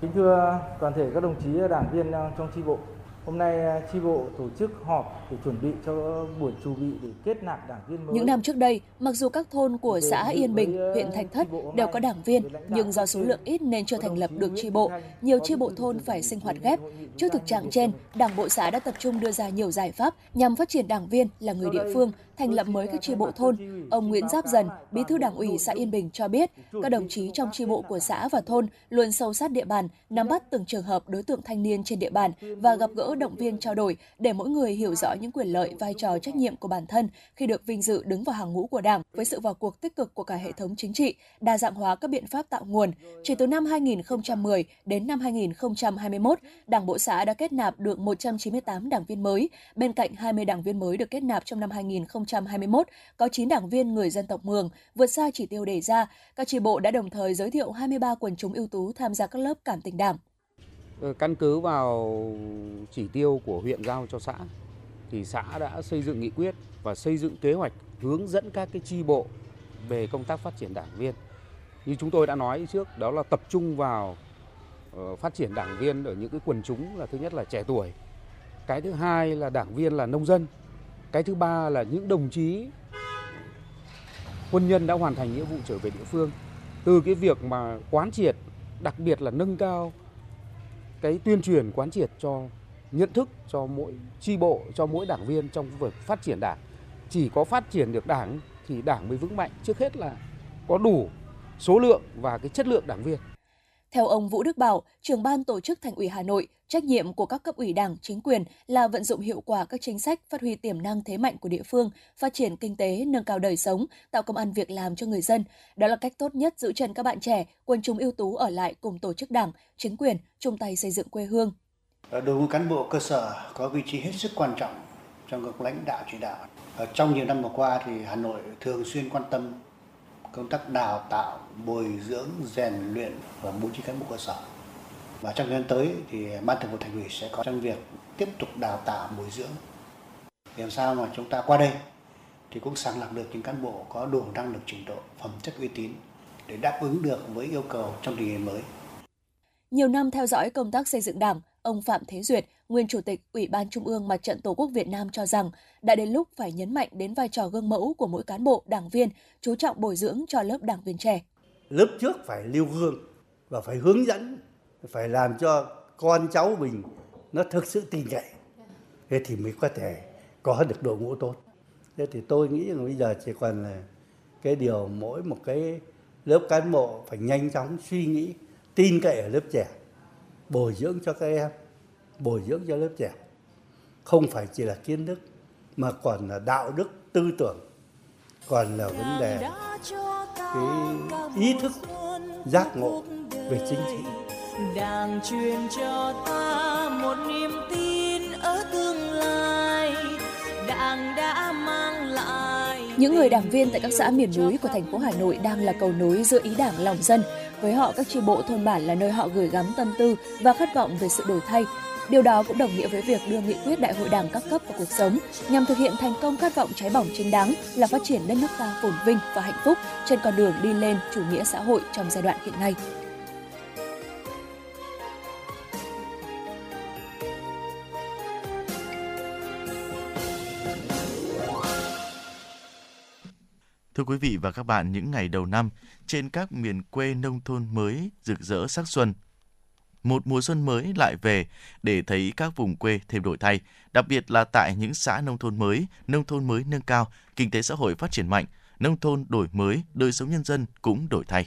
Kính thưa toàn thể các đồng chí đảng viên trong chi bộ, Hôm nay chi bộ tổ chức họp để chuẩn bị cho buổi chuẩn bị để kết nạp đảng viên mới. Những năm trước đây, mặc dù các thôn của xã Yên Bình, huyện Thạch Thất đều có đảng viên, nhưng do số lượng ít nên chưa thành lập được chi bộ. Nhiều chi bộ thôn phải sinh hoạt ghép. Trước thực trạng trên, Đảng bộ xã đã tập trung đưa ra nhiều giải pháp nhằm phát triển đảng viên là người địa phương thành lập mới các chi bộ thôn. Ông Nguyễn Giáp Dần, Bí thư Đảng ủy xã Yên Bình cho biết, các đồng chí trong chi bộ của xã và thôn luôn sâu sát địa bàn, nắm bắt từng trường hợp đối tượng thanh niên trên địa bàn và gặp gỡ động viên trao đổi để mỗi người hiểu rõ những quyền lợi, vai trò trách nhiệm của bản thân khi được vinh dự đứng vào hàng ngũ của Đảng với sự vào cuộc tích cực của cả hệ thống chính trị, đa dạng hóa các biện pháp tạo nguồn. Chỉ từ năm 2010 đến năm 2021, Đảng bộ xã đã kết nạp được 198 đảng viên mới, bên cạnh 20 đảng viên mới được kết nạp trong năm 2021, có 9 đảng viên người dân tộc Mường vượt xa chỉ tiêu đề ra. Các tri bộ đã đồng thời giới thiệu 23 quần chúng ưu tú tham gia các lớp cảm tình Đảng. Ờ, căn cứ vào chỉ tiêu của huyện giao cho xã thì xã đã xây dựng nghị quyết và xây dựng kế hoạch hướng dẫn các cái tri bộ về công tác phát triển đảng viên. Như chúng tôi đã nói trước, đó là tập trung vào ờ, phát triển đảng viên ở những cái quần chúng là thứ nhất là trẻ tuổi, cái thứ hai là đảng viên là nông dân, cái thứ ba là những đồng chí quân nhân đã hoàn thành nghĩa vụ trở về địa phương. Từ cái việc mà quán triệt, đặc biệt là nâng cao cái tuyên truyền quán triệt cho nhận thức cho mỗi chi bộ, cho mỗi đảng viên trong việc phát triển đảng. Chỉ có phát triển được đảng thì đảng mới vững mạnh. Trước hết là có đủ số lượng và cái chất lượng đảng viên. Theo ông Vũ Đức Bảo, trưởng ban tổ chức Thành ủy Hà Nội, trách nhiệm của các cấp ủy Đảng, chính quyền là vận dụng hiệu quả các chính sách phát huy tiềm năng thế mạnh của địa phương, phát triển kinh tế, nâng cao đời sống, tạo công ăn việc làm cho người dân. Đó là cách tốt nhất giữ chân các bạn trẻ, quân chúng ưu tú ở lại cùng tổ chức Đảng, chính quyền chung tay xây dựng quê hương. Ờ, Đội ngũ cán bộ cơ sở có vị trí hết sức quan trọng trong các lãnh đạo chỉ đạo. Ở trong nhiều năm vừa qua thì Hà Nội thường xuyên quan tâm công tác đào tạo, bồi dưỡng, rèn luyện và bố trí cán bộ cơ sở. Và trong thời gian tới thì ban thường vụ thành ủy sẽ có trong việc tiếp tục đào tạo, bồi dưỡng để làm sao mà chúng ta qua đây thì cũng sàng lọc được những cán bộ có đủ năng lực trình độ, phẩm chất uy tín để đáp ứng được với yêu cầu trong tình hình mới. Nhiều năm theo dõi công tác xây dựng Đảng, ông Phạm Thế Duyệt, nguyên Chủ tịch Ủy ban Trung ương Mặt trận Tổ quốc Việt Nam cho rằng đã đến lúc phải nhấn mạnh đến vai trò gương mẫu của mỗi cán bộ, đảng viên, chú trọng bồi dưỡng cho lớp đảng viên trẻ. Lớp trước phải lưu gương và phải hướng dẫn, phải làm cho con cháu mình nó thực sự tin cậy. Thế thì mới có thể có được đội ngũ tốt. Thế thì tôi nghĩ rằng bây giờ chỉ còn là cái điều mỗi một cái lớp cán bộ phải nhanh chóng suy nghĩ, tin cậy ở lớp trẻ, bồi dưỡng cho các em, bồi dưỡng cho lớp trẻ. Không phải chỉ là kiến thức mà còn là đạo đức, tư tưởng, còn là vấn đề cái ý thức giác ngộ về chính trị. Đảng truyền cho ta một niềm tin ở tương lai. Đảng đã mang lại Những người đảng viên tại các xã miền núi của thành phố Hà Nội đang là cầu nối giữa ý đảng lòng dân. Với họ, các chi bộ thôn bản là nơi họ gửi gắm tâm tư và khát vọng về sự đổi thay. Điều đó cũng đồng nghĩa với việc đưa nghị quyết đại hội đảng các cấp vào cuộc sống nhằm thực hiện thành công khát vọng cháy bỏng chính đáng là phát triển đất nước ta phồn vinh và hạnh phúc trên con đường đi lên chủ nghĩa xã hội trong giai đoạn hiện nay. Thưa quý vị và các bạn, những ngày đầu năm, trên các miền quê nông thôn mới rực rỡ sắc xuân. Một mùa xuân mới lại về để thấy các vùng quê thêm đổi thay, đặc biệt là tại những xã nông thôn mới, nông thôn mới nâng cao, kinh tế xã hội phát triển mạnh, nông thôn đổi mới, đời sống nhân dân cũng đổi thay.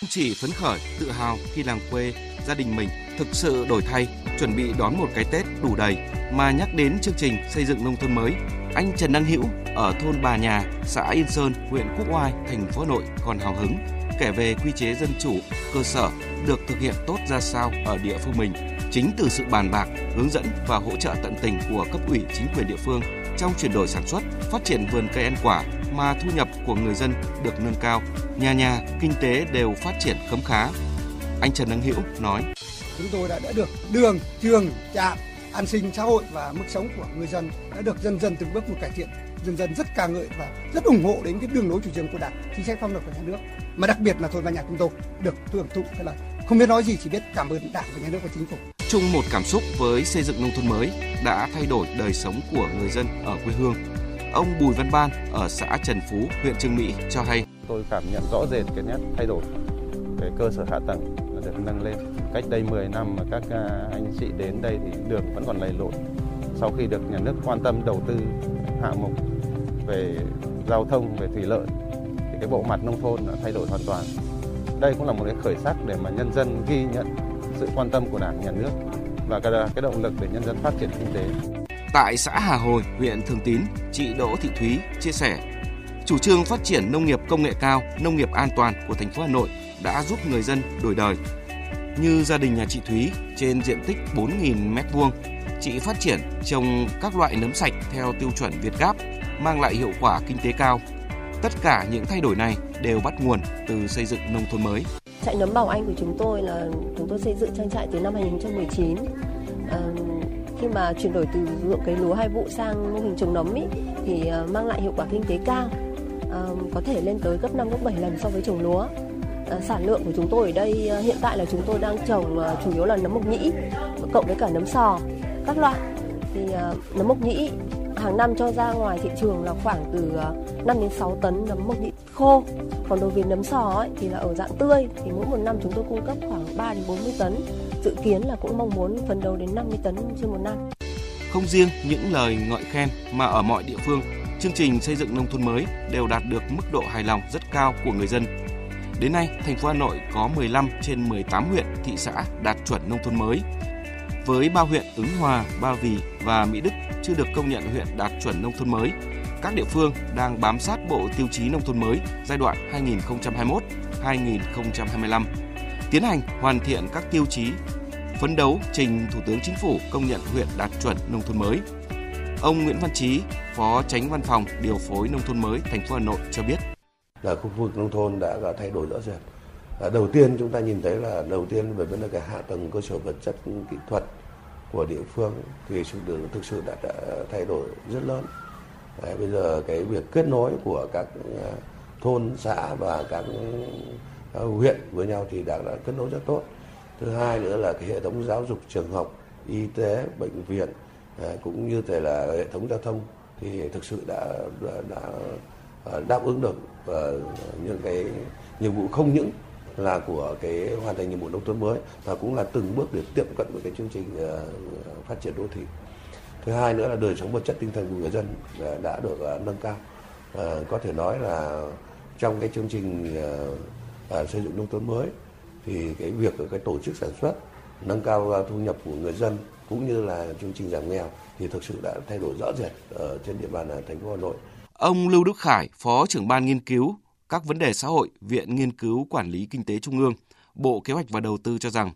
Không chỉ phấn khởi, tự hào khi làng quê, gia đình mình thực sự đổi thay, chuẩn bị đón một cái Tết đủ đầy, mà nhắc đến chương trình xây dựng nông thôn mới, anh Trần Đăng Hữu ở thôn Bà Nhà, xã Yên Sơn, huyện Quốc Oai, thành phố Hà Nội còn hào hứng kể về quy chế dân chủ cơ sở được thực hiện tốt ra sao ở địa phương mình. Chính từ sự bàn bạc, hướng dẫn và hỗ trợ tận tình của cấp ủy chính quyền địa phương trong chuyển đổi sản xuất, phát triển vườn cây ăn quả mà thu nhập của người dân được nâng cao, nhà nhà kinh tế đều phát triển khấm khá. Anh Trần Đăng Hữu nói: chúng tôi đã, đã được đường, trường, trạm, an sinh xã hội và mức sống của người dân đã được dần dần từng bước một cải thiện. Dân dân rất ca ngợi và rất ủng hộ đến cái đường lối chủ trương của đảng chính sách pháp luật của nhà nước. Mà đặc biệt là thôn và nhà chúng tôi được hưởng thụ cái là không biết nói gì chỉ biết cảm ơn đảng và nhà nước và chính phủ chung một cảm xúc với xây dựng nông thôn mới đã thay đổi đời sống của người dân ở quê hương. Ông Bùi Văn Ban ở xã Trần Phú, huyện Trương Mỹ cho hay. Tôi cảm nhận rõ rệt cái nét thay đổi về cơ sở hạ tầng nó được nâng lên. Cách đây 10 năm mà các à, anh chị đến đây thì đường vẫn còn lầy lội. Sau khi được nhà nước quan tâm đầu tư hạ mục về giao thông, về thủy lợi thì cái bộ mặt nông thôn đã thay đổi hoàn toàn. Đây cũng là một cái khởi sắc để mà nhân dân ghi nhận sự quan tâm của Đảng, Nhà nước và cái, cái động lực để nhân dân phát triển kinh tế. Tại xã Hà Hồi, huyện Thường Tín, chị Đỗ Thị Thúy chia sẻ, chủ trương phát triển nông nghiệp công nghệ cao, nông nghiệp an toàn của thành phố Hà Nội đã giúp người dân đổi đời. Như gia đình nhà chị Thúy trên diện tích 4.000 m2, chị phát triển trồng các loại nấm sạch theo tiêu chuẩn Việt Gáp, mang lại hiệu quả kinh tế cao. Tất cả những thay đổi này đều bắt nguồn từ xây dựng nông thôn mới. Trại nấm Bảo Anh của chúng tôi là chúng tôi xây dựng trang trại từ năm 2019. À, khi mà chuyển đổi từ ruộng cấy lúa hai vụ sang mô hình trồng nấm ý, thì ờ, mang lại hiệu quả kinh tế cao, à, có thể lên tới gấp 5 gấp 7 lần so với trồng lúa. À, sản lượng của chúng tôi ở đây ờ, hiện tại là chúng tôi đang trồng chủ yếu là nấm mộc nhĩ cộng với cả nấm sò các loại. Thì à, nấm mộc nhĩ hàng năm cho ra ngoài thị trường là khoảng từ ờ, 5 đến 6 tấn nấm mộc nhĩ khô. Còn đối với nấm sò ấy, thì là ở dạng tươi thì mỗi một năm chúng tôi cung cấp khoảng 3 đến 40 tấn. Dự kiến là cũng mong muốn phấn đấu đến 50 tấn trên một năm. Không riêng những lời ngợi khen mà ở mọi địa phương, chương trình xây dựng nông thôn mới đều đạt được mức độ hài lòng rất cao của người dân. Đến nay, thành phố Hà Nội có 15 trên 18 huyện, thị xã đạt chuẩn nông thôn mới. Với ba huyện Ứng Hòa, Ba Vì và Mỹ Đức chưa được công nhận huyện đạt chuẩn nông thôn mới, các địa phương đang bám sát bộ tiêu chí nông thôn mới giai đoạn 2021-2025, tiến hành hoàn thiện các tiêu chí, phấn đấu trình Thủ tướng Chính phủ công nhận huyện đạt chuẩn nông thôn mới. Ông Nguyễn Văn Chí, Phó Tránh Văn phòng Điều phối Nông thôn mới thành phố Hà Nội cho biết. Là khu vực nông thôn đã, đã thay đổi rõ rệt. Ờ, đầu tiên chúng ta nhìn thấy là đầu tiên về vấn đề cái hạ tầng cơ sở vật chất kỹ thuật của địa phương thì thực sự đã, đã thay đổi rất lớn. Đấy, bây giờ cái việc kết nối của các ờ, thôn xã và các ờ, huyện với nhau thì đã, đã kết nối rất tốt. Thứ hai nữa là cái hệ thống giáo dục trường học, y tế, bệnh viện cũng như thể là hệ thống giao thông thì thực sự đã đã, đã đáp ứng được những cái nhiệm vụ không những là của cái hoàn thành nhiệm vụ nông thôn mới và cũng là từng bước để tiếp cận với cái chương trình ờ, phát triển đô thị thứ hai nữa là đời sống vật chất tinh thần của người dân ờ, đã được ờ, nâng cao có thể nói là trong cái chương trình xây dựng nông thôn mới thì cái việc cái tổ chức sản xuất nâng cao thu nhập của người dân cũng như là chương trình giảm nghèo thì thực sự đã thay đổi rõ rệt ở trên địa bàn thành phố Hà Nội. Ông Lưu Đức Khải, Phó trưởng ban nghiên cứu các vấn đề xã hội, Viện Nghiên cứu Quản lý Kinh tế Trung ương, Bộ Kế hoạch và Đầu tư cho rằng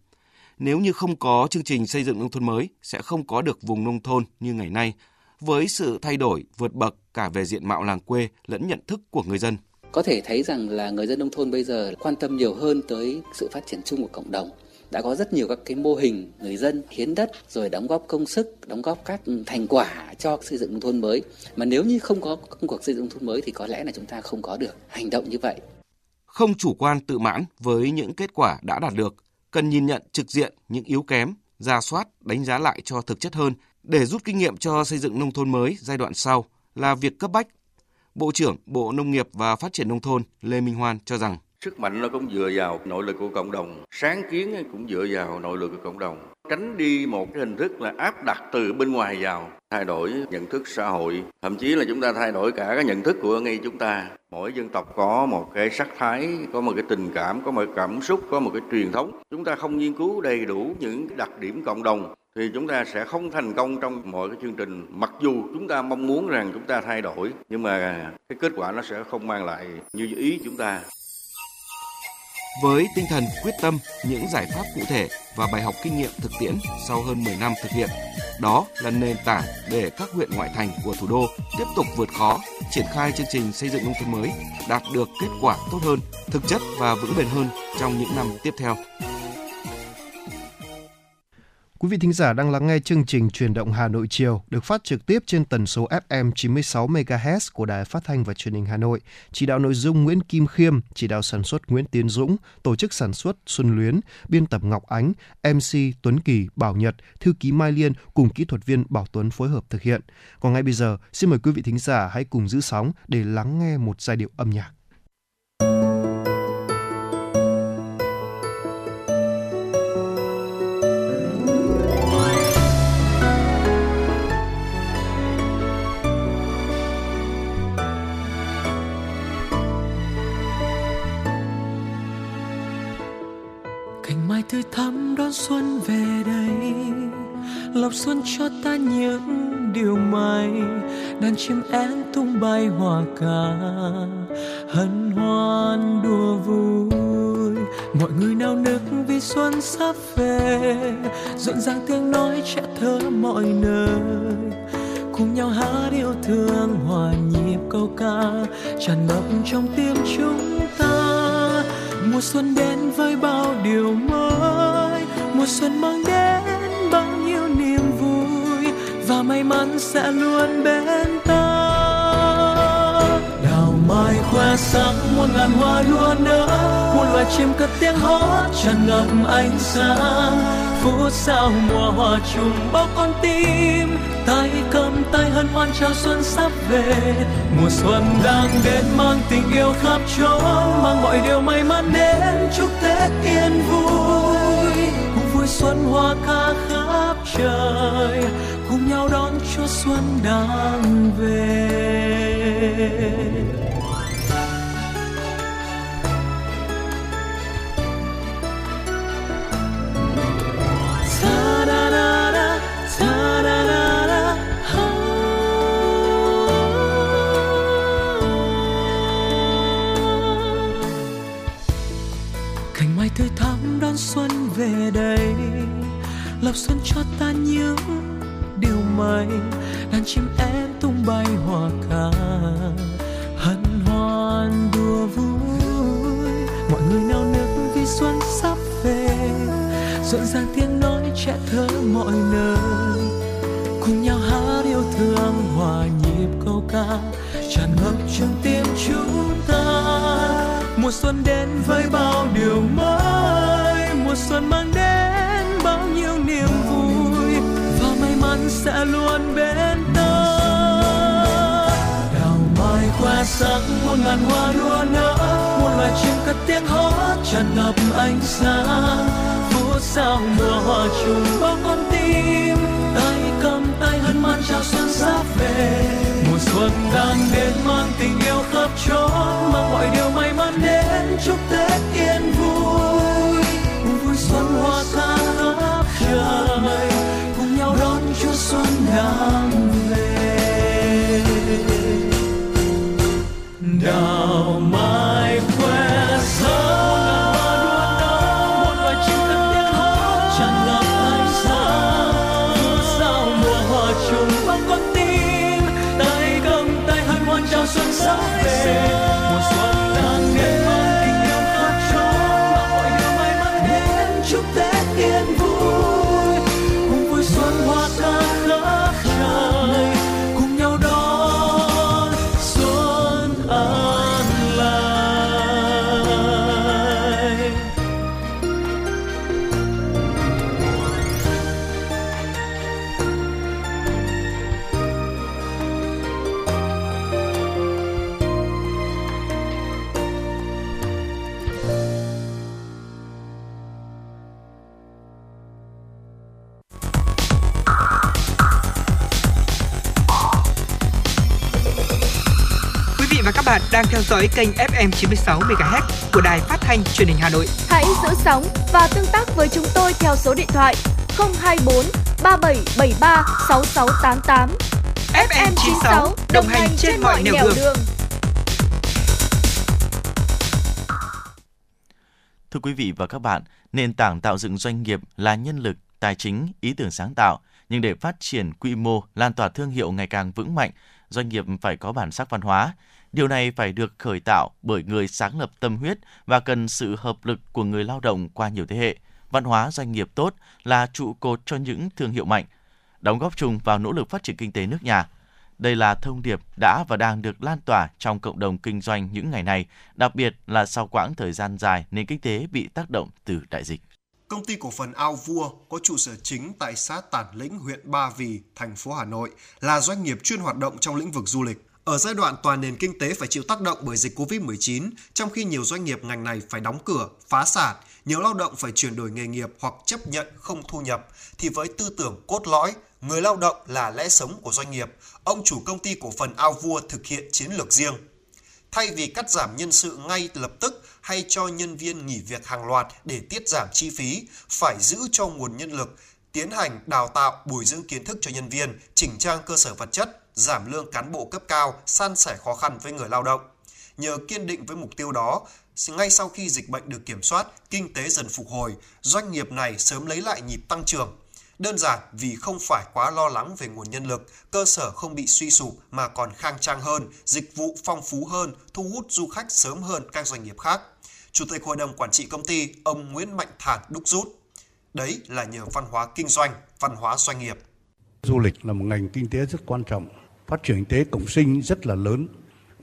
nếu như không có chương trình xây dựng nông thôn mới sẽ không có được vùng nông thôn như ngày nay với sự thay đổi vượt bậc cả về diện mạo làng quê lẫn nhận thức của người dân. Có thể thấy rằng là người dân nông thôn bây giờ quan tâm nhiều hơn tới sự phát triển chung của cộng đồng đã có rất nhiều các cái mô hình người dân hiến đất, rồi đóng góp công sức, đóng góp các thành quả cho xây dựng nông thôn mới. Mà nếu như không có công cuộc xây dựng nông thôn mới thì có lẽ là chúng ta không có được hành động như vậy. Không chủ quan, tự mãn với những kết quả đã đạt được, cần nhìn nhận trực diện những yếu kém, ra soát, đánh giá lại cho thực chất hơn. Để rút kinh nghiệm cho xây dựng nông thôn mới giai đoạn sau là việc cấp bách. Bộ trưởng Bộ Nông nghiệp và Phát triển Nông thôn Lê Minh Hoan cho rằng Sức mạnh nó cũng dựa vào nội lực của cộng đồng, sáng kiến cũng dựa vào nội lực của cộng đồng. Tránh đi một cái hình thức là áp đặt từ bên ngoài vào, thay đổi nhận thức xã hội, thậm chí là chúng ta thay đổi cả cái nhận thức của ngay chúng ta. Mỗi dân tộc có một cái sắc thái, có một cái tình cảm, có một cái cảm xúc, có một cái truyền thống. Chúng ta không nghiên cứu đầy đủ những đặc điểm cộng đồng thì chúng ta sẽ không thành công trong mọi cái chương trình mặc dù chúng ta mong muốn rằng chúng ta thay đổi nhưng mà cái kết quả nó sẽ không mang lại như ý chúng ta với tinh thần quyết tâm, những giải pháp cụ thể và bài học kinh nghiệm thực tiễn sau hơn 10 năm thực hiện. Đó là nền tảng để các huyện ngoại thành của thủ đô tiếp tục vượt khó, triển khai chương trình xây dựng nông thôn mới, đạt được kết quả tốt hơn, thực chất và vững bền hơn trong những năm tiếp theo. Quý vị thính giả đang lắng nghe chương trình Truyền động Hà Nội chiều được phát trực tiếp trên tần số FM 96 MHz của Đài Phát thanh và Truyền hình Hà Nội. Chỉ đạo nội dung Nguyễn Kim Khiêm, chỉ đạo sản xuất Nguyễn Tiến Dũng, tổ chức sản xuất Xuân Luyến, biên tập Ngọc Ánh, MC Tuấn Kỳ, Bảo Nhật, thư ký Mai Liên cùng kỹ thuật viên Bảo Tuấn phối hợp thực hiện. Còn ngay bây giờ, xin mời quý vị thính giả hãy cùng giữ sóng để lắng nghe một giai điệu âm nhạc. Từ thăm thắm đón xuân về đây. Lộc xuân cho ta những điều may, đàn chim én tung bay hòa ca hân hoan đùa vui. Mọi người nao nức vì xuân sắp về, rộn ràng tiếng nói trẻ thơ mọi nơi. Cùng nhau hát yêu thương hòa nhịp câu ca, tràn ngập trong tim chúng ta mùa xuân đến với bao điều mới. Mùa xuân mang đến bao nhiêu niềm vui. Và may mắn sẽ luôn bên ta mai khoe sắc muôn ngàn hoa đua nở, muôn loài chim cất tiếng hót tràn ngập ánh sáng. Phút sao mùa hoa trùng bao con tim, tay cầm tay hân hoan chào xuân sắp về. Mùa xuân đang đến mang tình yêu khắp chốn mang mọi điều may mắn đến. Chúc tết yên vui, cùng vui xuân hoa ca khắp trời. Cùng nhau đón chúa xuân đang về. Đón xuân về đây. Lộc xuân cho ta những điều may, đàn chim én tung bay hòa ca hân hoan đùa vui, mọi người nao nức vì xuân sắp về. Rộn ràng tiếng nói trẻ thơ mọi nơi, cùng nhau hát yêu thương hòa nhịp câu ca. Tràn ngập trong tim chúng ta, mùa xuân đến với bao điều mới mùa xuân mang đến bao nhiêu niềm vui, và may mắn sẽ luôn bên ta đào mai khoe sắc muôn ngàn hoa đua nở, muôn loài chim cất tiếng hót tràn ngập ánh sáng. Phút sao mùa hoa trùng bao con tim, tay cầm tay hân hoan chào xuân sắp về. Mùa xuân đang đến mang tình yêu khắp chốn mang mọi điều may mắn đến chúc tết yên xuân đang theo dõi kênh FM 96 MHz của đài phát thanh truyền hình Hà Nội. Hãy giữ sóng và tương tác với chúng tôi theo số điện thoại 024 3773 6688. FM 96 đồng hành trên mọi nẻo đường. Thưa quý vị và các bạn, nền tảng tạo dựng doanh nghiệp là nhân lực, tài chính, ý tưởng sáng tạo. Nhưng để phát triển quy mô, lan tỏa thương hiệu ngày càng vững mạnh, doanh nghiệp phải có bản sắc văn hóa. Điều này phải được khởi tạo bởi người sáng lập tâm huyết và cần sự hợp lực của người lao động qua nhiều thế hệ. Văn hóa doanh nghiệp tốt là trụ cột cho những thương hiệu mạnh, đóng góp chung vào nỗ lực phát triển kinh tế nước nhà. Đây là thông điệp đã và đang được lan tỏa trong cộng đồng kinh doanh những ngày này, đặc biệt là sau quãng thời gian dài nền kinh tế bị tác động từ đại dịch. Công ty cổ phần Ao Vua có trụ sở chính tại xã Tản Lĩnh, huyện Ba Vì, thành phố Hà Nội, là doanh nghiệp chuyên hoạt động trong lĩnh vực du lịch. Ở giai đoạn toàn nền kinh tế phải chịu tác động bởi dịch Covid-19, trong khi nhiều doanh nghiệp ngành này phải đóng cửa, phá sản, nhiều lao động phải chuyển đổi nghề nghiệp hoặc chấp nhận không thu nhập, thì với tư tưởng cốt lõi, người lao động là lẽ sống của doanh nghiệp, ông chủ công ty cổ phần Ao Vua thực hiện chiến lược riêng. thay vì cắt giảm nhân sự ngay lập tức hay cho nhân viên nghỉ việc hàng loạt để tiết giảm chi phí, phải giữ cho nguồn nhân lực, tiến hành đào tạo, bồi dưỡng kiến thức cho nhân viên, chỉnh trang cơ sở vật chất, giảm lương cán bộ cấp cao, san sẻ khó khăn với người lao động. Nhờ kiên định với mục tiêu đó, ngay sau khi dịch bệnh được kiểm soát, kinh tế dần phục hồi, doanh nghiệp này sớm lấy lại nhịp tăng trưởng. Đơn giản vì không phải quá lo lắng về nguồn nhân lực, cơ sở không bị suy sụp mà còn khang trang hơn, dịch vụ phong phú hơn, thu hút du khách sớm hơn các doanh nghiệp khác. Chủ tịch Hội đồng Quản trị công ty, ông Nguyễn Mạnh Thản đúc rút. Đấy là nhờ văn hóa kinh doanh, văn hóa doanh nghiệp. Du lịch là một ngành kinh tế rất quan trọng, phát triển kinh tế cộng sinh rất là lớn.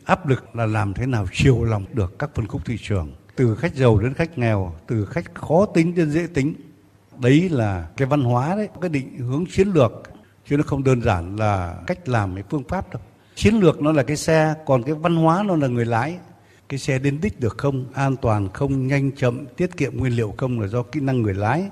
Áp lực là làm thế nào chiều lòng được các phân khúc thị trường, từ khách giàu đến khách nghèo, từ khách khó tính đến dễ tính. Đấy là cái văn hóa đấy, cái định hướng chiến lược, chứ nó không đơn giản là cách làm cái phương pháp đâu. Chiến lược nó là cái xe, còn cái văn hóa nó là người lái cái xe đến đích được không an toàn không nhanh chậm tiết kiệm nguyên liệu không là do kỹ năng người lái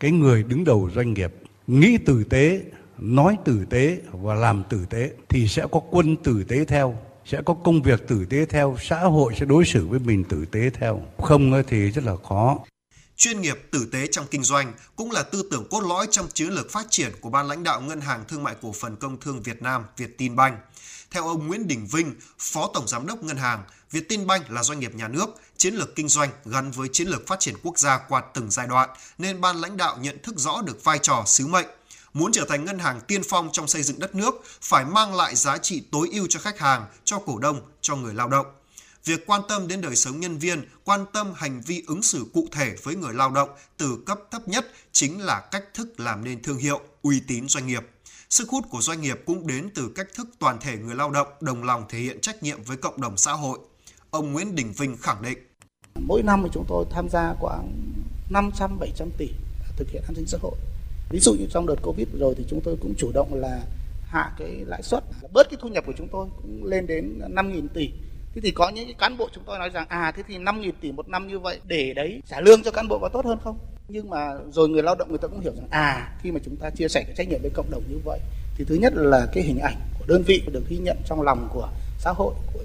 cái người đứng đầu doanh nghiệp nghĩ tử tế nói tử tế và làm tử tế thì sẽ có quân tử tế theo sẽ có công việc tử tế theo xã hội sẽ đối xử với mình tử tế theo không thì rất là khó chuyên nghiệp tử tế trong kinh doanh cũng là tư tưởng cốt lõi trong chiến lược phát triển của ban lãnh đạo ngân hàng thương mại cổ phần công thương Việt Nam Vietinbank. Theo ông Nguyễn Đình Vinh, Phó Tổng Giám đốc Ngân hàng, Vietinbank là doanh nghiệp nhà nước, chiến lược kinh doanh gắn với chiến lược phát triển quốc gia qua từng giai đoạn, nên ban lãnh đạo nhận thức rõ được vai trò sứ mệnh. Muốn trở thành ngân hàng tiên phong trong xây dựng đất nước, phải mang lại giá trị tối ưu cho khách hàng, cho cổ đông, cho người lao động. Việc quan tâm đến đời sống nhân viên, quan tâm hành vi ứng xử cụ thể với người lao động từ cấp thấp nhất chính là cách thức làm nên thương hiệu, uy tín doanh nghiệp. Sức hút của doanh nghiệp cũng đến từ cách thức toàn thể người lao động đồng lòng thể hiện trách nhiệm với cộng đồng xã hội. Ông Nguyễn Đình Vinh khẳng định. Mỗi năm thì chúng tôi tham gia khoảng 500-700 tỷ thực hiện an sinh xã hội. Ví dụ như trong đợt Covid rồi thì chúng tôi cũng chủ động là hạ cái lãi suất, bớt cái thu nhập của chúng tôi cũng lên đến 5.000 tỷ. Thế thì có những cái cán bộ chúng tôi nói rằng à thế thì 5.000 tỷ một năm như vậy để đấy trả lương cho cán bộ có tốt hơn không? Nhưng mà rồi người lao động người ta cũng hiểu rằng à khi mà chúng ta chia sẻ cái trách nhiệm với cộng đồng như vậy thì thứ nhất là cái hình ảnh của đơn vị được ghi nhận trong lòng của xã hội của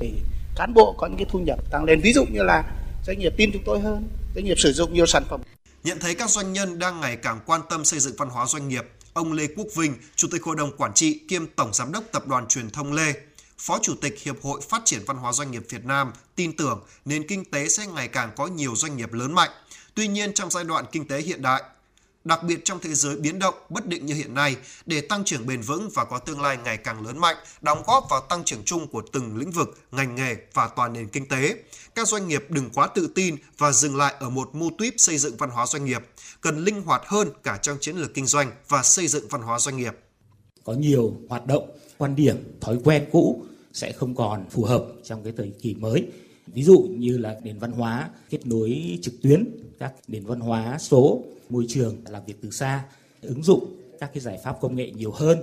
cán bộ có những cái thu nhập tăng lên ví dụ như là doanh nghiệp tin chúng tôi hơn doanh nghiệp sử dụng nhiều sản phẩm nhận thấy các doanh nhân đang ngày càng quan tâm xây dựng văn hóa doanh nghiệp ông Lê Quốc Vinh chủ tịch hội đồng quản trị kiêm tổng giám đốc tập đoàn truyền thông Lê Phó Chủ tịch Hiệp hội Phát triển Văn hóa Doanh nghiệp Việt Nam tin tưởng nền kinh tế sẽ ngày càng có nhiều doanh nghiệp lớn mạnh. Tuy nhiên, trong giai đoạn kinh tế hiện đại, đặc biệt trong thế giới biến động bất định như hiện nay, để tăng trưởng bền vững và có tương lai ngày càng lớn mạnh, đóng góp vào tăng trưởng chung của từng lĩnh vực, ngành nghề và toàn nền kinh tế. Các doanh nghiệp đừng quá tự tin và dừng lại ở một mô típ xây dựng văn hóa doanh nghiệp, cần linh hoạt hơn cả trong chiến lược kinh doanh và xây dựng văn hóa doanh nghiệp. Có nhiều hoạt động, quan điểm, thói quen cũ sẽ không còn phù hợp trong cái thời kỳ mới. Ví dụ như là nền văn hóa kết nối trực tuyến, các nền văn hóa số môi trường làm việc từ xa, ứng dụng các cái giải pháp công nghệ nhiều hơn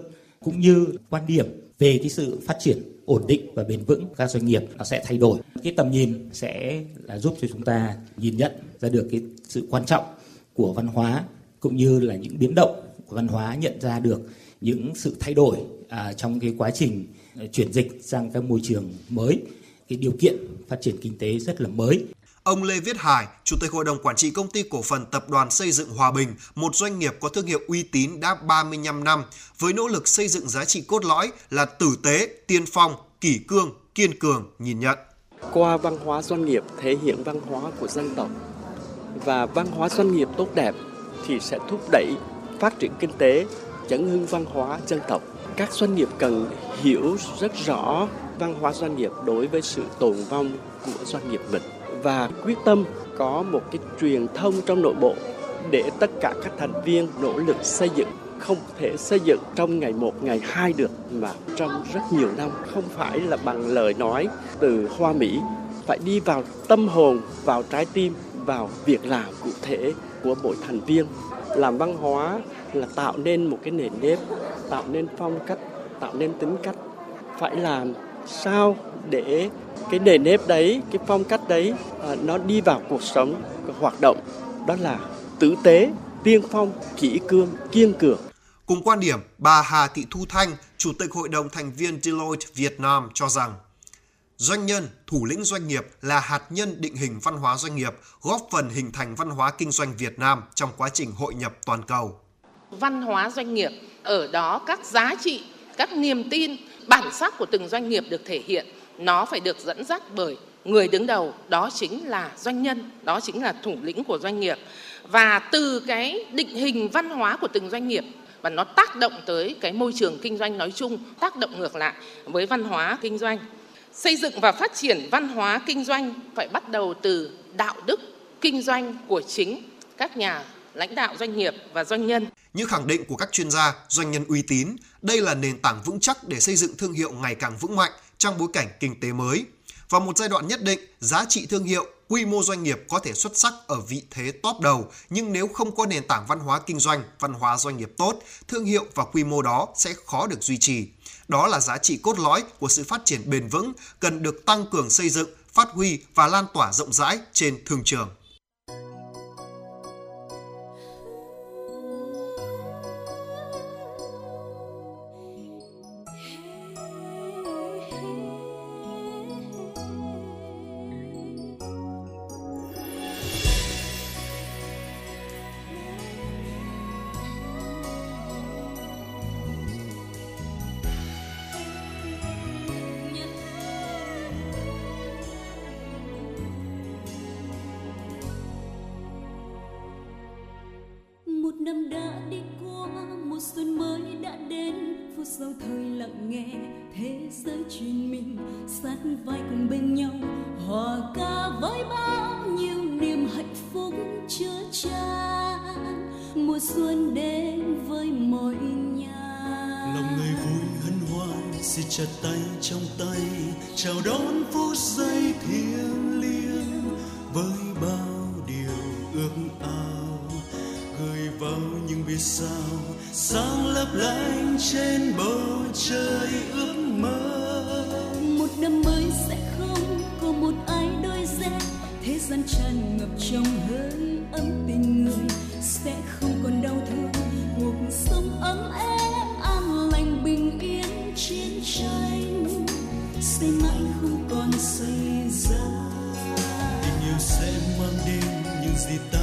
cũng như quan điểm về cái sự phát triển ổn định và bền vững các doanh nghiệp nó sẽ thay đổi. Cái tầm nhìn sẽ là giúp cho chúng ta nhìn nhận ra được cái sự quan trọng của văn hóa cũng như là những biến động của văn hóa nhận ra được những sự thay đổi à, trong cái quá trình à, chuyển dịch sang các môi trường mới cái điều kiện phát triển kinh tế rất là mới Ông Lê Viết Hải, Chủ tịch Hội đồng Quản trị Công ty Cổ phần Tập đoàn Xây dựng Hòa Bình, một doanh nghiệp có thương hiệu uy tín đã 35 năm, với nỗ lực xây dựng giá trị cốt lõi là tử tế, tiên phong, kỷ cương, kiên cường, nhìn nhận. Qua văn hóa doanh nghiệp thể hiện văn hóa của dân tộc và văn hóa doanh nghiệp tốt đẹp thì sẽ thúc đẩy phát triển kinh tế, chấn hưng văn hóa dân tộc. Các doanh nghiệp cần hiểu rất rõ văn hóa doanh nghiệp đối với sự tồn vong của doanh nghiệp mình và quyết tâm có một cái truyền thông trong nội bộ để tất cả các thành viên nỗ lực xây dựng. Không thể xây dựng trong ngày một, ngày hai được mà trong rất nhiều năm. Không phải là bằng lời nói từ hoa mỹ. Phải đi vào tâm hồn, vào trái tim, vào việc làm cụ thể của mỗi thành viên. Làm văn hóa là tạo nên một cái nền nếp, tạo nên phong cách, tạo nên tính cách. Phải làm sao để cái nền nếp đấy cái phong cách đấy à, nó đi vào cuộc sống hoạt động đó là tử tế tiên phong kỹ cương kiên cường Cùng quan điểm, bà Hà Thị Thu Thanh, Chủ tịch Hội đồng thành viên Deloitte Việt Nam cho rằng Doanh nhân, thủ lĩnh doanh nghiệp là hạt nhân định hình văn hóa doanh nghiệp, góp phần hình thành văn hóa kinh doanh Việt Nam trong quá trình hội nhập toàn cầu. Văn hóa doanh nghiệp, ở đó các giá trị, các niềm tin, bản sắc của từng doanh nghiệp được thể hiện, nó phải được dẫn dắt bởi người đứng đầu, đó chính là doanh nhân, đó chính là thủ lĩnh của doanh nghiệp. Và từ cái định hình văn hóa của từng doanh nghiệp và nó tác động tới cái môi trường kinh doanh nói chung, tác động ngược lại với văn hóa kinh doanh xây dựng và phát triển văn hóa kinh doanh phải bắt đầu từ đạo đức kinh doanh của chính các nhà lãnh đạo doanh nghiệp và doanh nhân. Như khẳng định của các chuyên gia, doanh nhân uy tín, đây là nền tảng vững chắc để xây dựng thương hiệu ngày càng vững mạnh trong bối cảnh kinh tế mới. Vào một giai đoạn nhất định, giá trị thương hiệu, quy mô doanh nghiệp có thể xuất sắc ở vị thế top đầu, nhưng nếu không có nền tảng văn hóa kinh doanh, văn hóa doanh nghiệp tốt, thương hiệu và quy mô đó sẽ khó được duy trì. Đó là giá trị cốt lõi của sự phát triển bền vững, cần được tăng cường xây dựng, phát huy và lan tỏa rộng rãi trên thương trường. gian tràn ngập trong hơi ấm tình người. Sẽ không còn đau thương, cuộc sống ấm êm, an lành, bình yên, chiến tranh. Sẽ mãi không còn xảy ra tình yêu sẽ mang đến những gì ta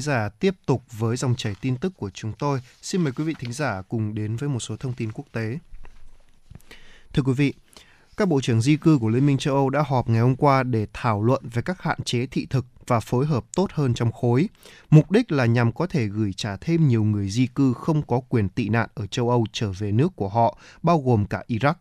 thính giả, tiếp tục với dòng chảy tin tức của chúng tôi. Xin mời quý vị thính giả cùng đến với một số thông tin quốc tế. Thưa quý vị, các bộ trưởng di cư của Liên minh châu Âu đã họp ngày hôm qua để thảo luận về các hạn chế thị thực và phối hợp tốt hơn trong khối. Mục đích là nhằm có thể gửi trả thêm nhiều người di cư không có quyền tị nạn ở châu Âu trở về nước của họ, bao gồm cả Iraq.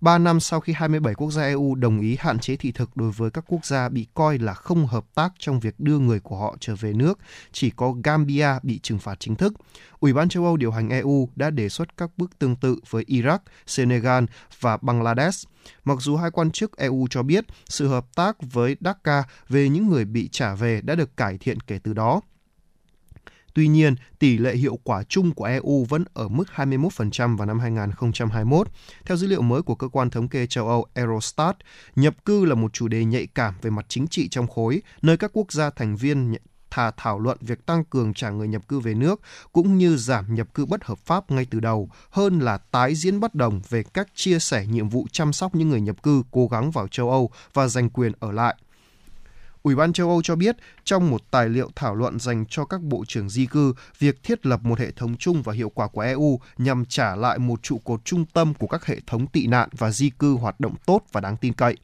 Ba năm sau khi 27 quốc gia EU đồng ý hạn chế thị thực đối với các quốc gia bị coi là không hợp tác trong việc đưa người của họ trở về nước, chỉ có Gambia bị trừng phạt chính thức. Ủy ban châu Âu điều hành EU đã đề xuất các bước tương tự với Iraq, Senegal và Bangladesh. Mặc dù hai quan chức EU cho biết sự hợp tác với Dhaka về những người bị trả về đã được cải thiện kể từ đó. Tuy nhiên, tỷ lệ hiệu quả chung của EU vẫn ở mức 21% vào năm 2021. Theo dữ liệu mới của cơ quan thống kê châu Âu Eurostat, nhập cư là một chủ đề nhạy cảm về mặt chính trị trong khối, nơi các quốc gia thành viên thà thảo luận việc tăng cường trả người nhập cư về nước cũng như giảm nhập cư bất hợp pháp ngay từ đầu hơn là tái diễn bất đồng về cách chia sẻ nhiệm vụ chăm sóc những người nhập cư cố gắng vào châu Âu và giành quyền ở lại. Ủy ban châu Âu cho biết trong một tài liệu thảo luận dành cho các bộ trưởng di cư, việc thiết lập một hệ thống chung và hiệu quả của EU nhằm trả lại một trụ cột trung tâm của các hệ thống tị nạn và di cư hoạt động tốt và đáng tin cậy.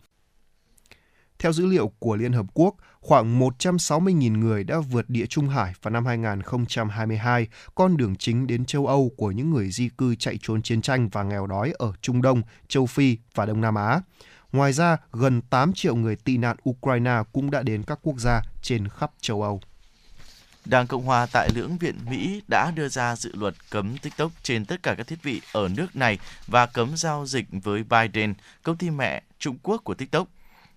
Theo dữ liệu của Liên Hợp Quốc, khoảng 160.000 người đã vượt địa Trung Hải vào năm 2022, con đường chính đến châu Âu của những người di cư chạy trốn chiến tranh và nghèo đói ở Trung Đông, châu Phi và Đông Nam Á. Ngoài ra, gần 8 triệu người tị nạn Ukraine cũng đã đến các quốc gia trên khắp châu Âu. Đảng Cộng hòa tại lưỡng viện Mỹ đã đưa ra dự luật cấm TikTok trên tất cả các thiết bị ở nước này và cấm giao dịch với Biden, công ty mẹ Trung Quốc của TikTok.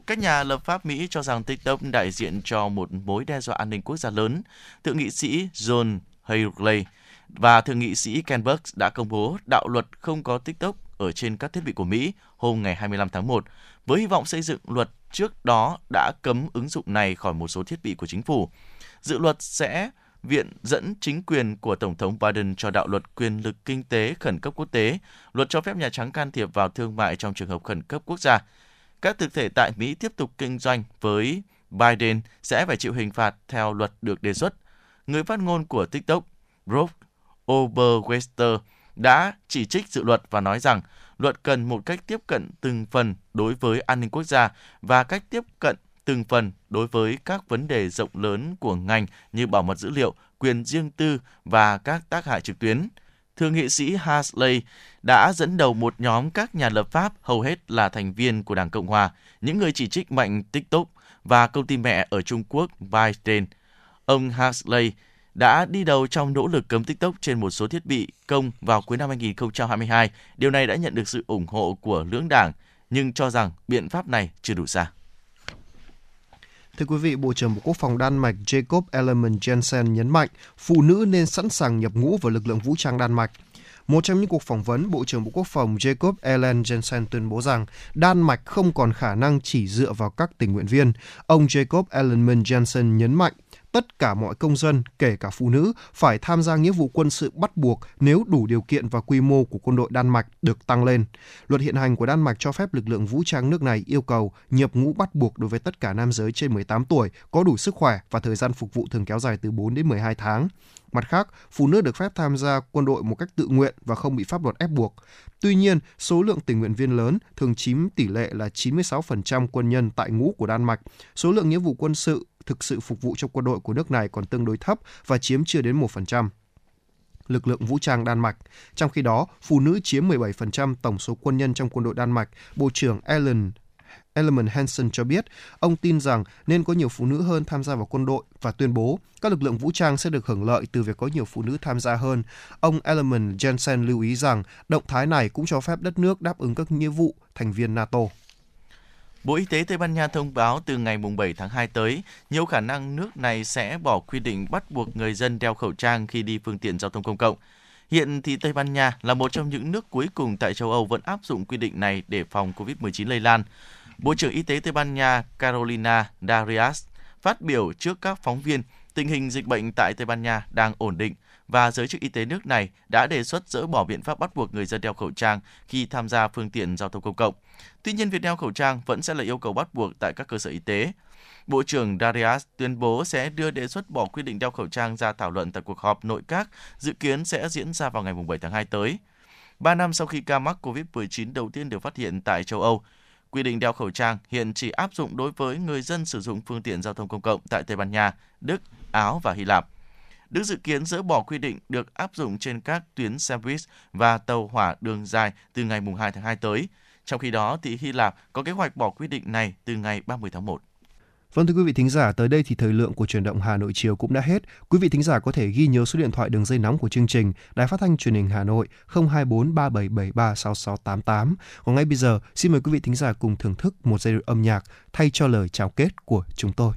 Các nhà lập pháp Mỹ cho rằng TikTok đại diện cho một mối đe dọa an ninh quốc gia lớn. Thượng nghị sĩ John Haley và Thượng nghị sĩ Ken Burks đã công bố đạo luật không có TikTok ở trên các thiết bị của Mỹ hôm ngày 25 tháng 1, với hy vọng xây dựng luật trước đó đã cấm ứng dụng này khỏi một số thiết bị của chính phủ. Dự luật sẽ viện dẫn chính quyền của Tổng thống Biden cho đạo luật quyền lực kinh tế khẩn cấp quốc tế, luật cho phép Nhà Trắng can thiệp vào thương mại trong trường hợp khẩn cấp quốc gia. Các thực thể tại Mỹ tiếp tục kinh doanh với Biden sẽ phải chịu hình phạt theo luật được đề xuất. Người phát ngôn của TikTok, Rob Oberwester, đã chỉ trích dự luật và nói rằng luật cần một cách tiếp cận từng phần đối với an ninh quốc gia và cách tiếp cận từng phần đối với các vấn đề rộng lớn của ngành như bảo mật dữ liệu, quyền riêng tư và các tác hại trực tuyến. Thượng nghị sĩ Hasley đã dẫn đầu một nhóm các nhà lập pháp hầu hết là thành viên của Đảng Cộng Hòa, những người chỉ trích mạnh TikTok và công ty mẹ ở Trung Quốc ByteDance. Ông Hasley đã đi đầu trong nỗ lực cấm TikTok trên một số thiết bị công vào cuối năm 2022. Điều này đã nhận được sự ủng hộ của lưỡng đảng, nhưng cho rằng biện pháp này chưa đủ xa. Thưa quý vị, Bộ trưởng Bộ Quốc phòng Đan Mạch Jacob Ellemann Jensen nhấn mạnh phụ nữ nên sẵn sàng nhập ngũ vào lực lượng vũ trang Đan Mạch. Một trong những cuộc phỏng vấn, Bộ trưởng Bộ Quốc phòng Jacob Ellen Jensen tuyên bố rằng Đan Mạch không còn khả năng chỉ dựa vào các tình nguyện viên. Ông Jacob Ellemann Jensen nhấn mạnh tất cả mọi công dân, kể cả phụ nữ, phải tham gia nghĩa vụ quân sự bắt buộc nếu đủ điều kiện và quy mô của quân đội Đan Mạch được tăng lên. Luật hiện hành của Đan Mạch cho phép lực lượng vũ trang nước này yêu cầu nhập ngũ bắt buộc đối với tất cả nam giới trên 18 tuổi có đủ sức khỏe và thời gian phục vụ thường kéo dài từ 4 đến 12 tháng. Mặt khác, phụ nữ được phép tham gia quân đội một cách tự nguyện và không bị pháp luật ép buộc. Tuy nhiên, số lượng tình nguyện viên lớn thường chiếm tỷ lệ là 96% quân nhân tại ngũ của Đan Mạch. Số lượng nghĩa vụ quân sự thực sự phục vụ trong quân đội của nước này còn tương đối thấp và chiếm chưa đến 1% lực lượng vũ trang Đan Mạch. Trong khi đó, phụ nữ chiếm 17% tổng số quân nhân trong quân đội Đan Mạch, Bộ trưởng Ellen Element Hansen cho biết, ông tin rằng nên có nhiều phụ nữ hơn tham gia vào quân đội và tuyên bố các lực lượng vũ trang sẽ được hưởng lợi từ việc có nhiều phụ nữ tham gia hơn. Ông Element Jensen lưu ý rằng động thái này cũng cho phép đất nước đáp ứng các nghĩa vụ thành viên NATO. Bộ Y tế Tây Ban Nha thông báo từ ngày 7 tháng 2 tới, nhiều khả năng nước này sẽ bỏ quy định bắt buộc người dân đeo khẩu trang khi đi phương tiện giao thông công cộng. Hiện thì Tây Ban Nha là một trong những nước cuối cùng tại châu Âu vẫn áp dụng quy định này để phòng COVID-19 lây lan. Bộ trưởng Y tế Tây Ban Nha Carolina Darias phát biểu trước các phóng viên tình hình dịch bệnh tại Tây Ban Nha đang ổn định và giới chức y tế nước này đã đề xuất dỡ bỏ biện pháp bắt buộc người dân đeo khẩu trang khi tham gia phương tiện giao thông công cộng. Tuy nhiên, việc đeo khẩu trang vẫn sẽ là yêu cầu bắt buộc tại các cơ sở y tế. Bộ trưởng Darius tuyên bố sẽ đưa đề xuất bỏ quy định đeo khẩu trang ra thảo luận tại cuộc họp nội các dự kiến sẽ diễn ra vào ngày 7 tháng 2 tới. Ba năm sau khi ca mắc COVID-19 đầu tiên được phát hiện tại châu Âu, quy định đeo khẩu trang hiện chỉ áp dụng đối với người dân sử dụng phương tiện giao thông công cộng tại Tây Ban Nha, Đức, Áo và Hy Lạp. Đức dự kiến dỡ bỏ quy định được áp dụng trên các tuyến xe buýt và tàu hỏa đường dài từ ngày 2 tháng 2 tới. Trong khi đó, thì Hy Lạp có kế hoạch bỏ quy định này từ ngày 30 tháng 1. Vâng thưa quý vị thính giả, tới đây thì thời lượng của truyền động Hà Nội chiều cũng đã hết. Quý vị thính giả có thể ghi nhớ số điện thoại đường dây nóng của chương trình Đài Phát thanh Truyền hình Hà Nội 024 3773 6688. Còn ngay bây giờ, xin mời quý vị thính giả cùng thưởng thức một giai điệu âm nhạc thay cho lời chào kết của chúng tôi.